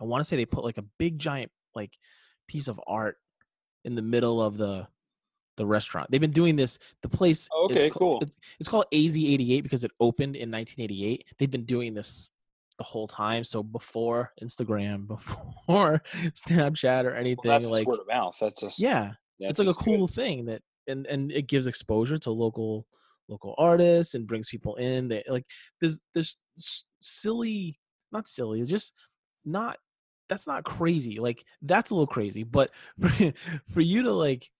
I want to say they put like a big giant like piece of art in the middle of the the restaurant. They've been doing this. The place. It's okay, ca- cool. It's, it's called AZ88 because it opened in 1988. They've been doing this the whole time. So before Instagram, before Snapchat or Well, anything, that's like word of mouth. That's just yeah, that's it's like a just good. cool thing that and and it gives exposure to local local artists and brings people in they like there's there's silly not silly just not that's not crazy like that's a little crazy but for, for you to like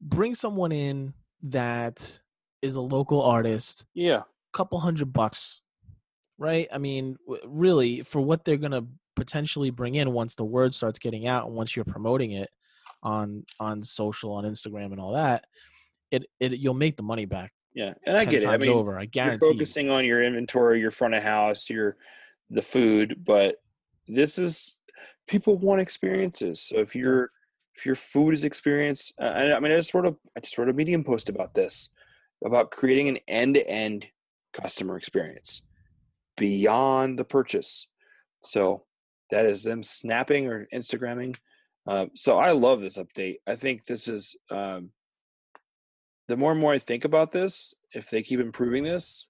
bring someone in that is a local artist Yeah, a couple hundred bucks right? I mean really for what they're gonna potentially bring in once the word starts getting out and once you're promoting it on on social on instagram and all that it, it you'll make the money back yeah, and I get it. I mean, over i guarantee you're you. focusing on your inventory, your front of house, your the food, but this is people want experiences. So if your if your food is experience, uh, I, I mean, I just wrote a I just wrote a Medium post about this about creating an end to end customer experience beyond the purchase. So that is them snapping or Instagramming. Uh, so I love this update. I think this is um, the more and more I think about this, if they keep improving this,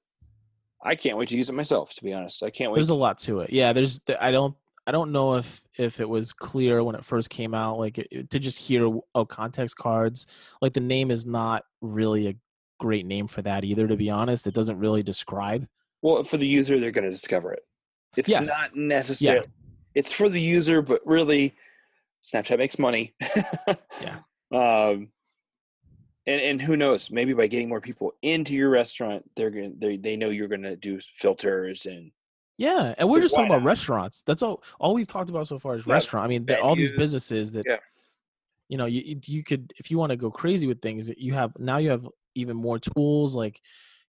I can't wait to use it myself. To be honest, I can't wait. there's a lot to it yeah there's th- i don't i don't know if if it was clear when it first came out like it, it- to just hear oh context cards like the name is not really a great name for that either to be honest it doesn't really describe well, for the user, they're going to discover it. It's Yes. not necessary. It's for the user, but really, Snapchat makes money. Yeah. Um, and and who knows? Maybe by getting more people into your restaurant, they're going to they they know you're going to do filters and Yeah, and we're just talking why about restaurants. That's all. All we've talked about so far is Yeah, restaurant. I mean, there- all these businesses that, yeah. you know, you you- could if you want to go crazy with things, you have now you have even more tools. Like,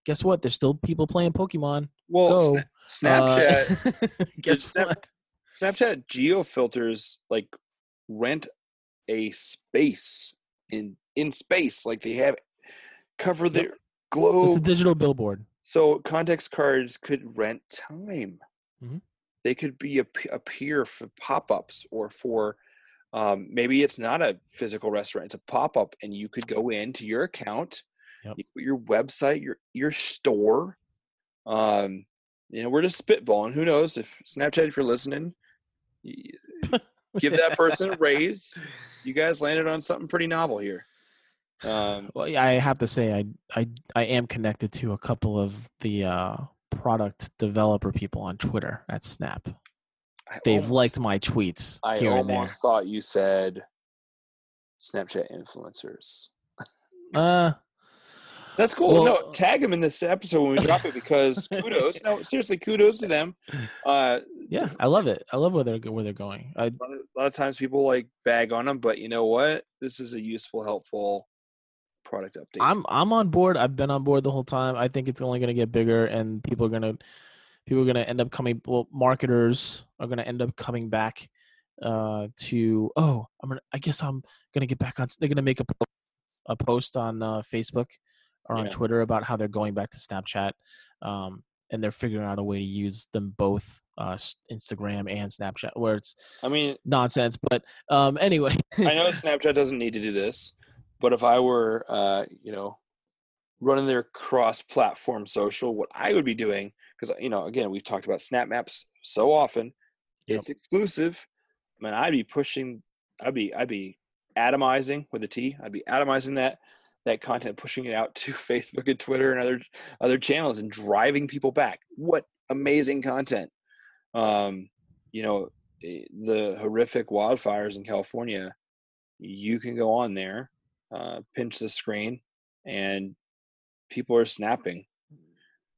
guess what? There's still people playing Pokemon. well, Go. Sna- Snapchat. Uh, guess Snap- what? Snapchat geo filters like rent a space in in space, like they have cover their globe It's a digital billboard. so context cards could rent time. Mhm. they could be a, appear for pop-ups or for um, maybe it's not a physical restaurant it's a pop-up and you could go into your account Yep. you your website your your store um you know we're just spitballing who knows if snapchat if you're listening give that person a raise you guys landed on something pretty novel here um Well, yeah, I have to say, I I I am connected to a couple of the uh, product developer people on Twitter at Snap. I They've almost- liked my tweets i here and there. almost thought you said snapchat influencers Uh, That's cool. no, Well- tag them in this episode when we drop it because kudos. No, seriously, kudos to them. Uh, yeah, I love it. I love where they're where they're going. I a lot of- a lot of times people like bag on them, but you know what? This is a useful, helpful product update. I'm I'm on board. I've been on board the whole time. I think it's only going to get bigger, and people are gonna people are gonna end up coming. Well, marketers are gonna end up coming back uh, to. Oh, I'm gonna. I guess I'm gonna get back on. They're gonna make a a post on uh, Facebook or on Yeah. Twitter about how they're going back to Snapchat, um, and they're figuring out a way to use them both, uh, Instagram and Snapchat, where it's I mean, nonsense. But um, anyway, I know Snapchat doesn't need to do this, but if I were, uh, you know, running their cross-platform social, what I would be doing, because you know, again, we've talked about Snap Maps so often, Yep. it's exclusive. I mean, I'd be pushing, I'd be, I'd be atomizing with a T. I'd be atomizing that that content, pushing it out to Facebook and Twitter and other other channels, and driving people back. What amazing content! Um, you know, eh, the horrific wildfires in California. You can go on there, uh, pinch the screen, and people are snapping.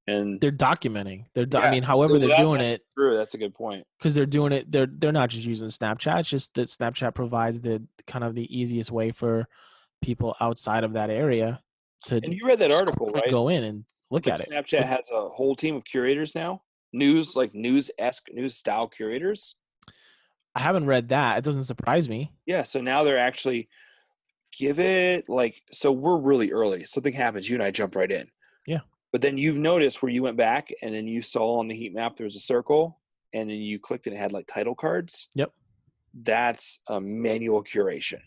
And they're documenting. They're. Do- Yeah, I mean, however they're doing it. true. That's a good point. because they're doing it they're they're not just using snapchat it's just that snapchat provides the kind of the easiest way for people outside of that area to And you read that article, right? go in and look Like at it Snapchat has a whole team of curators now. News like news esque news style curators. i haven't read that it doesn't surprise me Yeah, so now they're actually give it like so we're really early. Something happens, you and I jump right in. Yeah. But then you've noticed where you went back and then you saw on the heat map there was a circle and then you clicked and it had like title cards. Yep. That's a manual curation.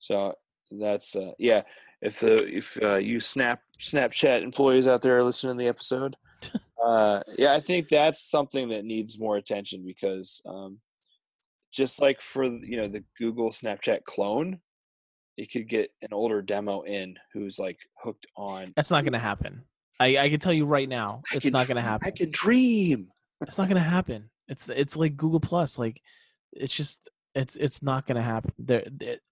So that's uh yeah, if uh, if uh, you snap Snapchat employees out there are listening to the episode, uh yeah, I think that's something that needs more attention because um just like for you know the Google Snapchat clone, you could get an older demo in who's like hooked on. that's not going to happen i i can tell you right now I it's not going to happen. I can dream. it's not going to happen it's it's like google plus like it's just it's it's not going to happen there it-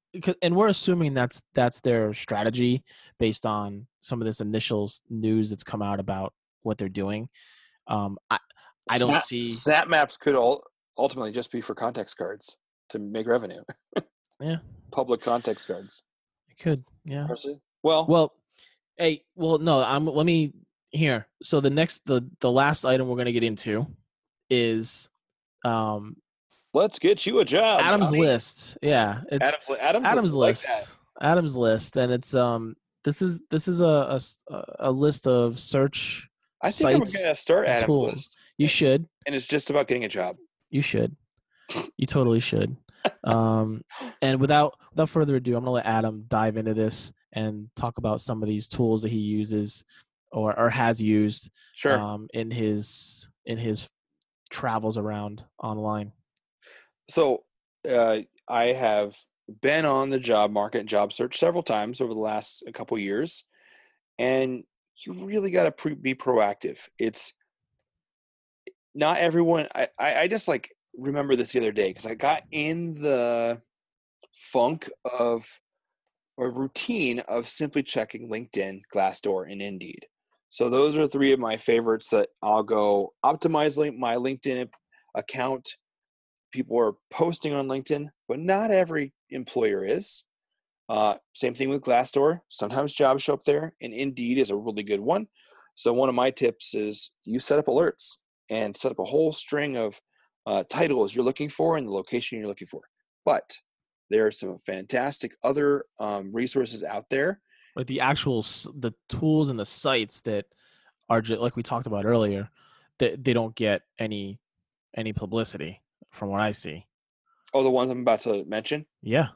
and we're assuming that's that's their strategy based on some of this initial news that's come out about what they're doing um i i don't Snap, see Snap Maps could all ultimately just be for context cards to make revenue. Yeah. Public context cards. it could yeah Well, Well, hey, well, no, I'm. Let me here. So the next, the the last item we're gonna get into is um let's get you a job. Adam's Johnny. list. Yeah, it's Adam's, Adam's, Adam's list. Like. Adam's list, and it's um this is this is a a list of search. I think I'm to start Adam's tools. list. You should. And it's just about getting a job. You should. You totally should. Um, and without without further ado, I'm gonna let Adam dive into this and talk about some of these tools that he uses or or has used Sure. um, in his in his travels around online. So uh, I have been on the job market job search several times over the last couple years, and you really got to pre- be proactive. It's not everyone. I, I just like remember this the other day because I got in the funk of or routine of simply checking LinkedIn, Glassdoor, and Indeed. So those are three of my favorites that I'll go optimize my LinkedIn account. People are posting on LinkedIn, but not every employer is. Uh, same thing with Glassdoor. Sometimes jobs show up there, and Indeed is a really good one. So one of my tips is you set up alerts and set up a whole string of uh, titles you're looking for and the location you're looking for. But there are some fantastic other um, resources out there. Like the actual the tools and the sites that are just like we talked about earlier. they, they don't get any any publicity from what I see. Oh, the ones I'm about to mention. Yeah.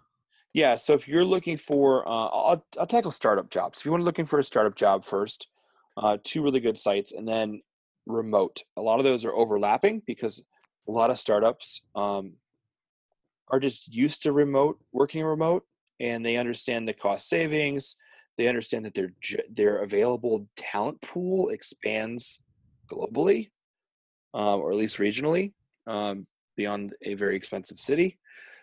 Yeah. So if you're looking for, uh, I'll, I'll tackle startup jobs. If you want to looking for a startup job first, uh, two really good sites, and then remote. A lot of those are overlapping because a lot of startups um, are just used to remote working remote, and they understand the cost savings. They understand that their their available talent pool expands globally, um, or at least regionally, um, beyond a very expensive city.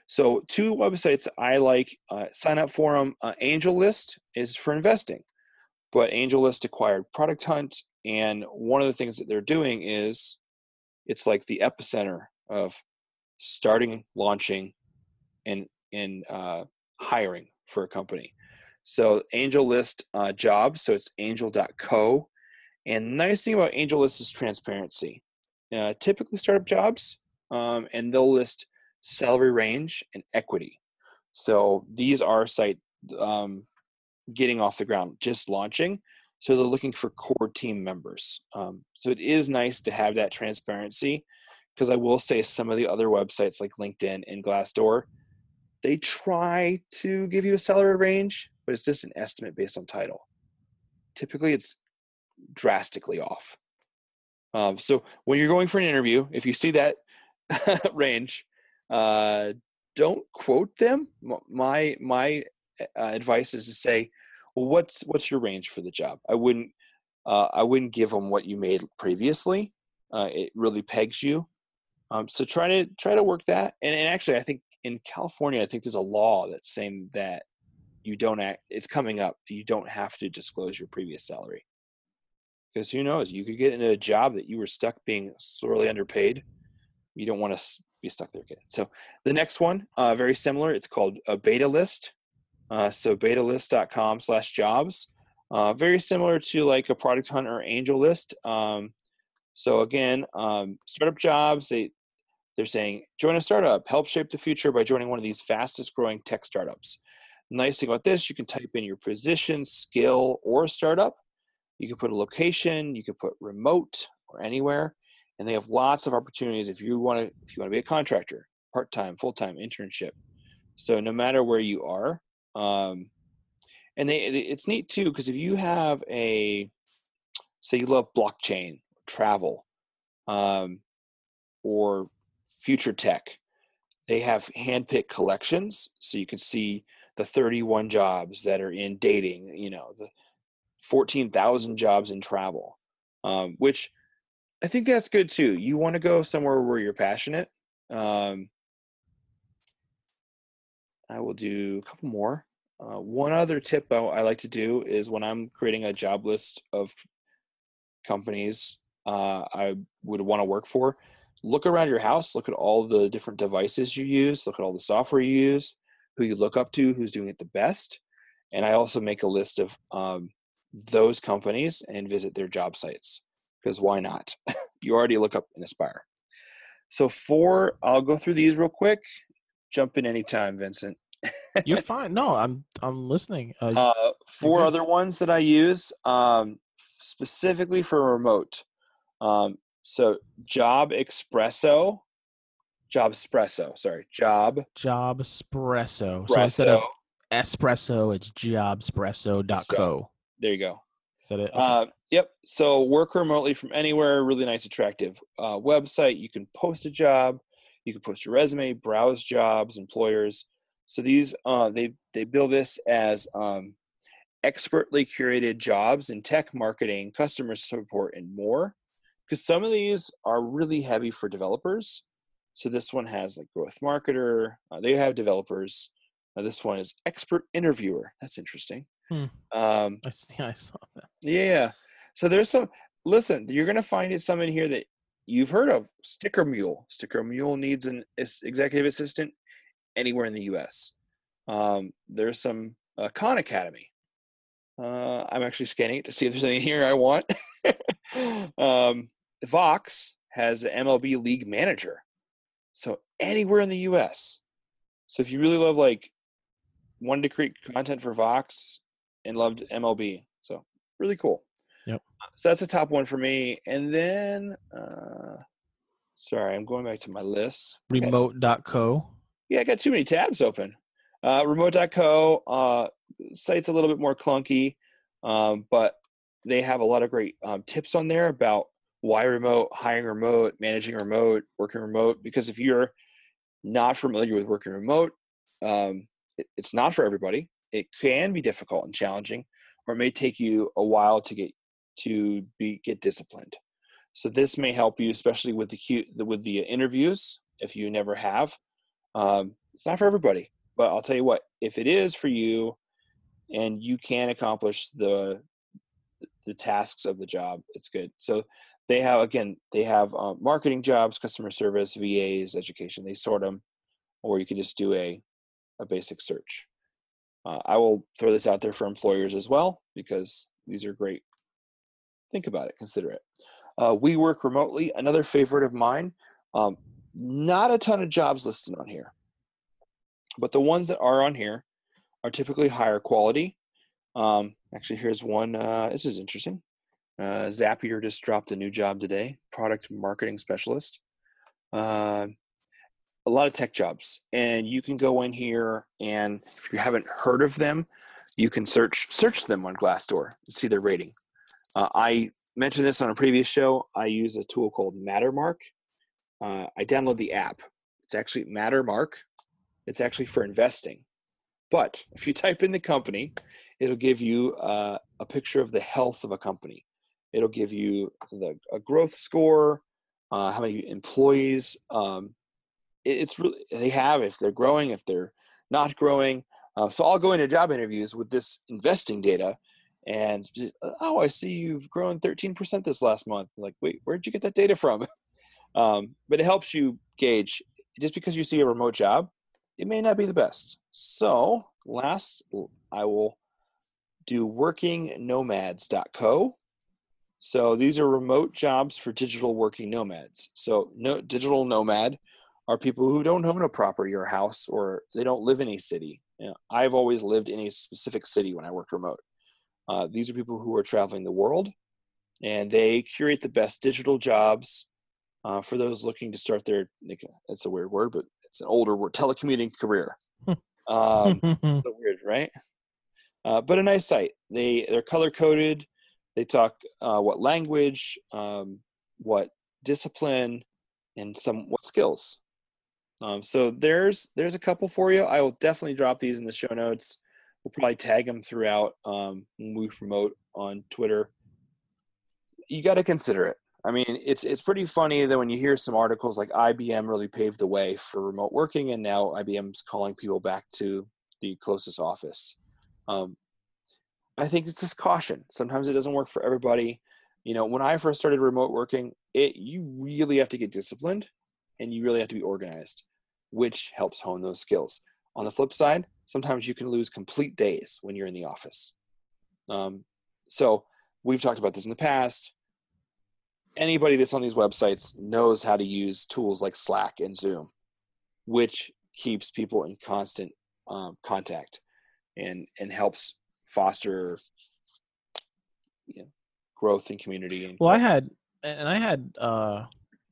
So, two websites I like uh, sign up for them. Uh, AngelList is for investing, but AngelList acquired Product Hunt, and one of the things that they're doing is it's like the epicenter of starting, launching, and and uh, hiring for a company. So AngelList uh, jobs, so it's angel.co. And the nice thing about AngelList is transparency. Uh, typically startup jobs, um, and they'll list salary range and equity. So these are site um, getting off the ground, just launching. So they're looking for core team members. Um, so it is nice to have that transparency because I will say some of the other websites like LinkedIn and Glassdoor, they try to give you a salary range, but it's just an estimate based on title. Typically, it's drastically off. Um, so when you're going for an interview, if you see that range, uh, don't quote them. My my uh, advice is to say, well, what's what's your range for the job? I wouldn't uh, I wouldn't give them what you made previously. Uh, it really pegs you. Um, so try to try to work that. And, and actually, I think in California, I think there's a law that's saying that you don't act, it's coming up you don't have to disclose your previous salary because who knows you could get into a job that you were stuck being sorely underpaid you don't want to be stuck there again so the next one uh, very similar it's called a beta list. Uh, so betalist.com slash jobs. Uh, very similar to like a product hunt or angel list. Um, so again um, startup jobs they they're saying join a startup. Help shape the future by joining one of these fastest growing tech startups. Nice thing about this, you can type in your position, skill, or startup. You can put a location, you can put remote or anywhere, and they have lots of opportunities if you want to if you want to be a contractor, part-time, full-time, internship. So no matter where you are, um, and they it's neat too because if you have a say you love blockchain, travel, um, or future tech, they have handpicked collections, so you can see the 31 jobs that are in dating, you know, the 14,000 jobs in travel, um, which I think that's good too. You want to go somewhere where you're passionate. Um, I will do a couple more. Uh, one other tip I, I, like to do is when I'm creating a job list of companies uh, I would want to work for, look around your house, look at all the different devices you use, look at all the software you use, who you look up to, who's doing it the best. And I also make a list of um, those companies and visit their job sites because why not? you already look up and aspire. So four, I'll go through these real quick. Jump in anytime, Vincent. You're fine. No, I'm I'm listening. Uh, uh, four other ones that I use um, specifically for remote. Um, so Job Espresso Job Espresso. Sorry, Job. Job Espresso. So instead of espresso, it's jobspresso.co. There you go. Is that it? Okay. Uh, yep. So work remotely from anywhere. Really nice, attractive uh, website. You can post a job. You can post your resume, browse jobs, employers. So these uh, they they build this as um, expertly curated jobs in tech, marketing, customer support, and more. Because some of these are really heavy for developers so this one has like growth marketer. Uh, they have developers. Uh, this one is expert interviewer. That's interesting. Hmm. Um, I see. I saw that. Yeah. So there's some. Listen, you're gonna find it some in here that you've heard of. Sticker Mule. Sticker Mule needs an executive assistant anywhere in the U.S. Um, there's some uh, Khan Academy. Uh, I'm actually scanning it to see if there's anything here I want. um, Vox has MLB league manager. So anywhere in the US. So if you really love like wanted to create content for Vox and loved MLB. So really cool. Yep. So that's the top one for me. And then, uh, sorry, I'm going back to my list. Okay. Remote.co. Yeah, I got too many tabs open. Uh, remote.co uh, site's a little bit more clunky, um, but they have a lot of great um, tips on there about why remote, hiring remote, managing remote, working remote. Because if you're not familiar with working remote, um, it, it's not for everybody. It can be difficult and challenging, or it may take you a while to get to be get disciplined. So this may help you, especially with the with the interviews. If you never have, um, it's not for everybody. But I'll tell you what, if it is for you, and you can accomplish the the tasks of the job, it's good. So they have again, they have uh, marketing jobs, customer service, VAs, education. They sort them, or you can just do a a basic search. Uh, I will throw this out there for employers as well because these are great. Think about it, consider it. Uh, we work remotely, another favorite of mine. Um, not a ton of jobs listed on here, but the ones that are on here are typically higher quality. Um, actually, here's one. Uh, this is interesting. Uh, Zapier just dropped a new job today, product marketing specialist. Uh, a lot of tech jobs, and you can go in here and if you haven't heard of them, you can search search them on Glassdoor see their rating. Uh, I mentioned this on a previous show. I use a tool called Mattermark. Uh, I download the app. It's actually Mattermark. It's actually for investing. But if you type in the company, it'll give you uh, a picture of the health of a company. It'll give you the a growth score, uh, how many employees um, it's really they have if they're growing, if they're not growing. Uh, so I'll go into job interviews with this investing data, and oh, I see you've grown 13% this last month. Like, wait, where'd you get that data from? um, but it helps you gauge. Just because you see a remote job, it may not be the best. So last, I will do workingnomads.co. So these are remote jobs for digital working nomads. So no digital nomad are people who don't own a property or house or they don't live in a city. You know, I've always lived in a specific city when I worked remote. Uh, these are people who are traveling the world and they curate the best digital jobs uh, for those looking to start their, it's a weird word, but it's an older word, telecommuting career. um, weird, right? Uh, but a nice site. They they're color coded. They talk uh, what language, um, what discipline, and some what skills. Um, so there's there's a couple for you. I will definitely drop these in the show notes. We'll probably tag them throughout um, when we promote on Twitter. You got to consider it. I mean, it's it's pretty funny that when you hear some articles like IBM really paved the way for remote working, and now IBM's calling people back to the closest office. Um, I think it's just caution. Sometimes it doesn't work for everybody. You know, when I first started remote working, it you really have to get disciplined, and you really have to be organized, which helps hone those skills. On the flip side, sometimes you can lose complete days when you're in the office. Um, so we've talked about this in the past anybody that's on these websites knows how to use tools like Slack and Zoom, which keeps people in constant um, contact and and helps foster you know, growth in community. And well, I had and I had uh,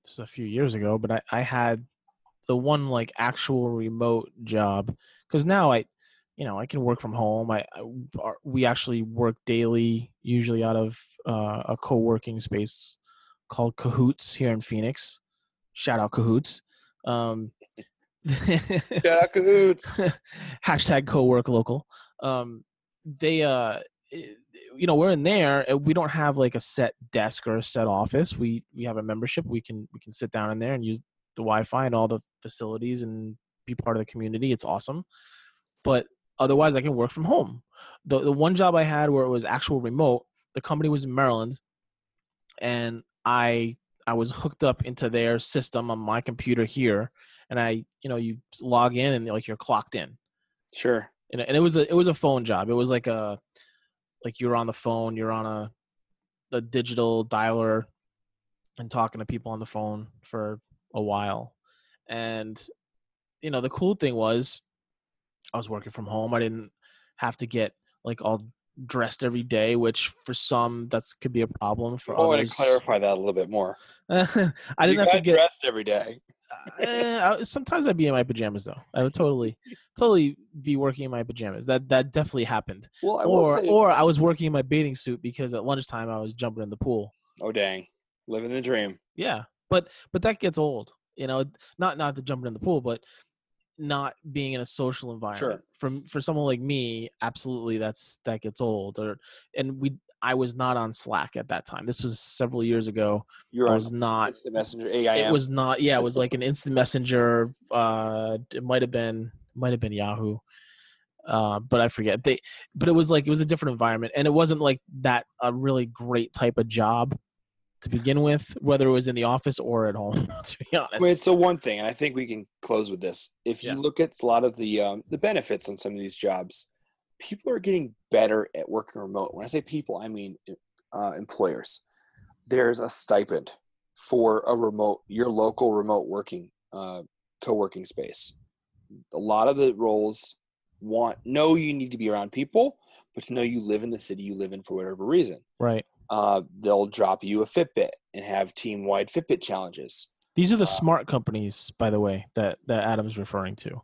this a few years ago, but I, I had the one like actual remote job because now I you know, I can work from home. I, I we actually work daily, usually out of uh, a co-working space called CO+HOOTS here in Phoenix. Shout out CO+HOOTS. Um, Shout out CO+HOOTS. hashtag co-work local. Um, they, uh, you know, we're in there. We don't have like a set desk or a set office. We we have a membership. We can we can sit down in there and use the Wi-Fi and all the facilities and be part of the community. It's awesome. But otherwise, I can work from home. The the one job I had where it was actual remote, the company was in Maryland, and I I was hooked up into their system on my computer here, and I you know you log in and like you're clocked in. Sure. And, and it was a it was a phone job. It was like a like you're on the phone, you're on a the digital dialer and talking to people on the phone for a while. And you know, the cool thing was I was working from home. I didn't have to get like all dressed every day, which for some that's could be a problem. For I want to clarify that a little bit more. I didn't you have to get. dressed every day. I- sometimes I'd be in my pajamas though. I would totally, totally be working in my pajamas. That that definitely happened. Well, I Or say, or I was working in my bathing suit because at lunchtime I was jumping in the pool. oh dang, living the dream. Yeah, but but that gets old. You know, not not the jumping in the pool, but not being in a social environment. Sure. From for someone like me, absolutely, that's that gets old. Or and we, I was not on Slack at that time. This was several years ago. You're I on was not. instant messenger. AIM. It was not. Yeah, it was like an instant messenger. Uh, it might have been might have been Yahoo. Uh, but I forget they, but it was like it was a different environment, and it wasn't like that a really great type of job to begin with, whether it was in the office or at home. To be honest, I mean, it's the one thing, and I think we can close with this. If you Yeah. look at a lot of the um, the benefits on some of these jobs, people are getting better at working remote. When I say people, I mean uh, employers. There's a stipend for a remote, your local remote working uh, co-working space. A lot of the roles want know you need to be around people, but to know you live in the city you live in for whatever reason. right. Uh, they'll drop you a Fitbit and have team-wide Fitbit challenges. These are the Uh, smart companies, by the way, that that Adam's referring to.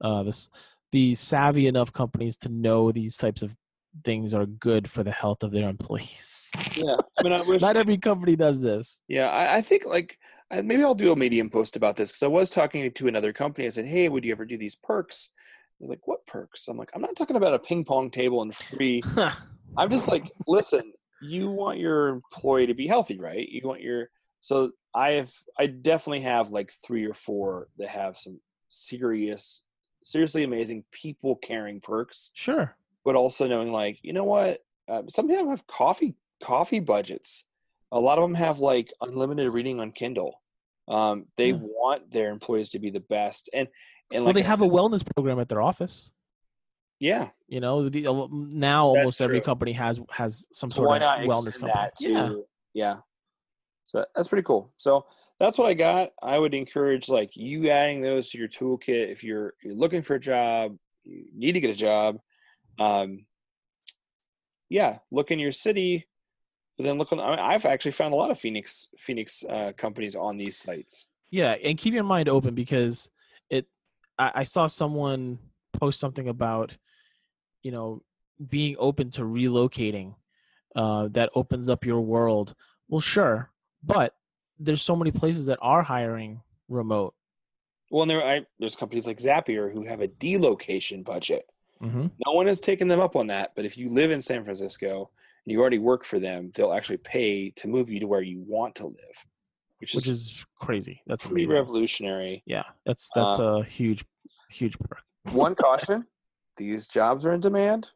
Uh, this the savvy enough companies to know these types of things are good for the health of their employees. Yeah, I mean, I wish Not every company does this. Yeah, I, I think like I, maybe I'll do a Medium post about this because I was talking to another company. I said, "Hey, would you ever do these perks?" They're like, "What perks?" I'm like, "I'm not talking about a ping pong table and free." I'm just like, listen, you want your employee to be healthy, right? You want your so I have I definitely have like three or four that have some serious, seriously amazing people caring perks sure. but also knowing like you know what uh, some of them have coffee coffee budgets a lot of them have like unlimited reading on kindle um, they Yeah. want their employees to be the best and and well, like they have a wellness program at their office. Yeah. You know, the, now That's almost every company has has some so sort why of wellness extend company. that to yeah, yeah so that's pretty cool. So that's what i got. I would encourage like you adding those to your toolkit if you're you're looking for a job you need to get a job um yeah look in your city but then look on I mean, i've actually found a lot of phoenix phoenix uh, companies on these sites. Yeah, and keep your mind open because it. I, I saw someone post something about, you know, being open to relocating. Uh, that opens up your world. Well, sure, but there's so many places that are hiring remote. well and there I, there's companies like zapier who have a delocation budget Mm-hmm. no one has taken them up on that but if you live in san francisco and you already work for them they'll actually pay to move you to where you want to live which, Which is is crazy. That's pretty amazing. revolutionary Yeah, that's that's a huge, huge perk. one caution these jobs are in demand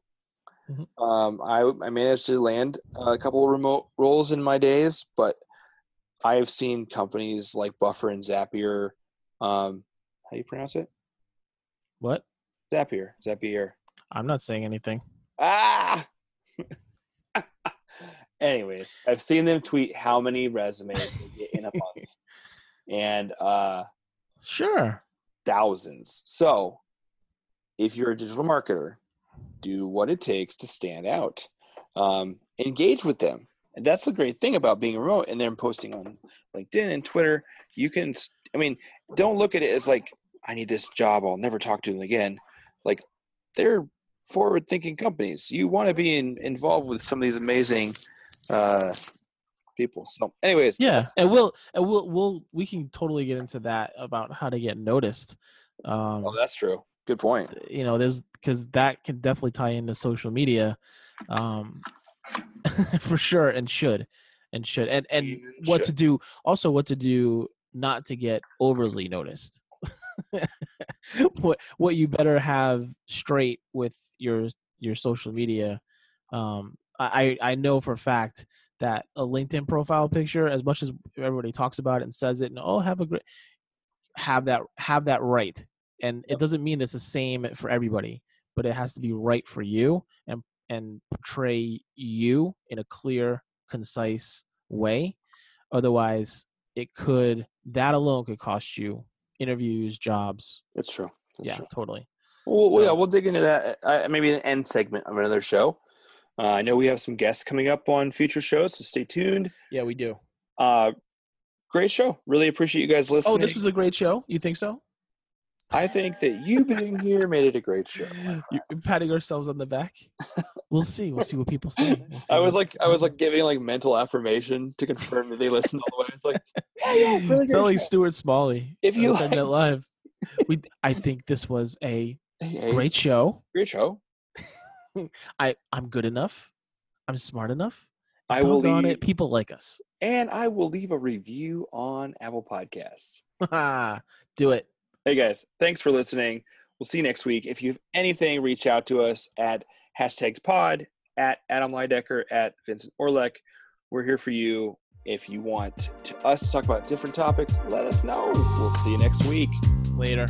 Mhm. um, I, I managed to land a couple of remote roles in my days but i've seen companies like buffer and zapier um, how do you pronounce it What? zapier zapier I'm not saying anything. ah anyways i've seen them tweet how many resumes they get in a month and uh Sure. thousands. So, if you're a digital marketer, do what it takes to stand out. Um, engage with them, and that's the great thing about being remote. And then posting on LinkedIn and Twitter, you can. I mean, don't look at it as like I need this job. I'll never talk to them again. Like they're forward-thinking companies. You want to be in, involved with some of these amazing uh, people. So, anyways, Yeah, and we'll and we'll we'll we can totally get into that about how to get noticed. Um, Oh, that's true. Good point. you know, there's because that can definitely tie into social media, um, for sure, and should, and should, and and Even what to do. Also, what to do not to get overly noticed. what what you better have straight with your your social media. Um, I I I know for a fact that a LinkedIn profile picture, as much as everybody talks about it and says it, and oh, have a great, have that have that right, and it doesn't mean it's the same for everybody, but it has to be right for you and and portray you in a clear, concise way. Otherwise, it could that alone could cost you interviews, jobs. That's true. That's yeah, true. totally. Well, well, yeah, we'll dig into that. Uh, maybe an end segment of another show. Uh, I know we have some guests coming up on future shows, so stay tuned. Yeah, we do. Uh, great show. Really appreciate you guys listening. Oh, this was a great show. You think so? I think that you being here made it a great show. You, patting ourselves on the back. We'll see. We'll see what people say. We'll I was like, I was like giving like mental affirmation to confirm that they listened all the way. It's like, yeah, yeah, really Sound great like. Stuart Smalley. If you on Saturday Night Live. We, I think this was a great show. great show. I, I'm good enough. I'm smart enough. I will leave, it. People like us. and I will leave a review on Apple Podcasts. Do it. Hey guys, thanks for listening. We'll see you next week. If you have anything, reach out to us at hashtags pod, at Adam Lydecker, at Vincent Orlek. We're here for you. If you want to, us to talk about different topics, let us know. We'll see you next week. Later.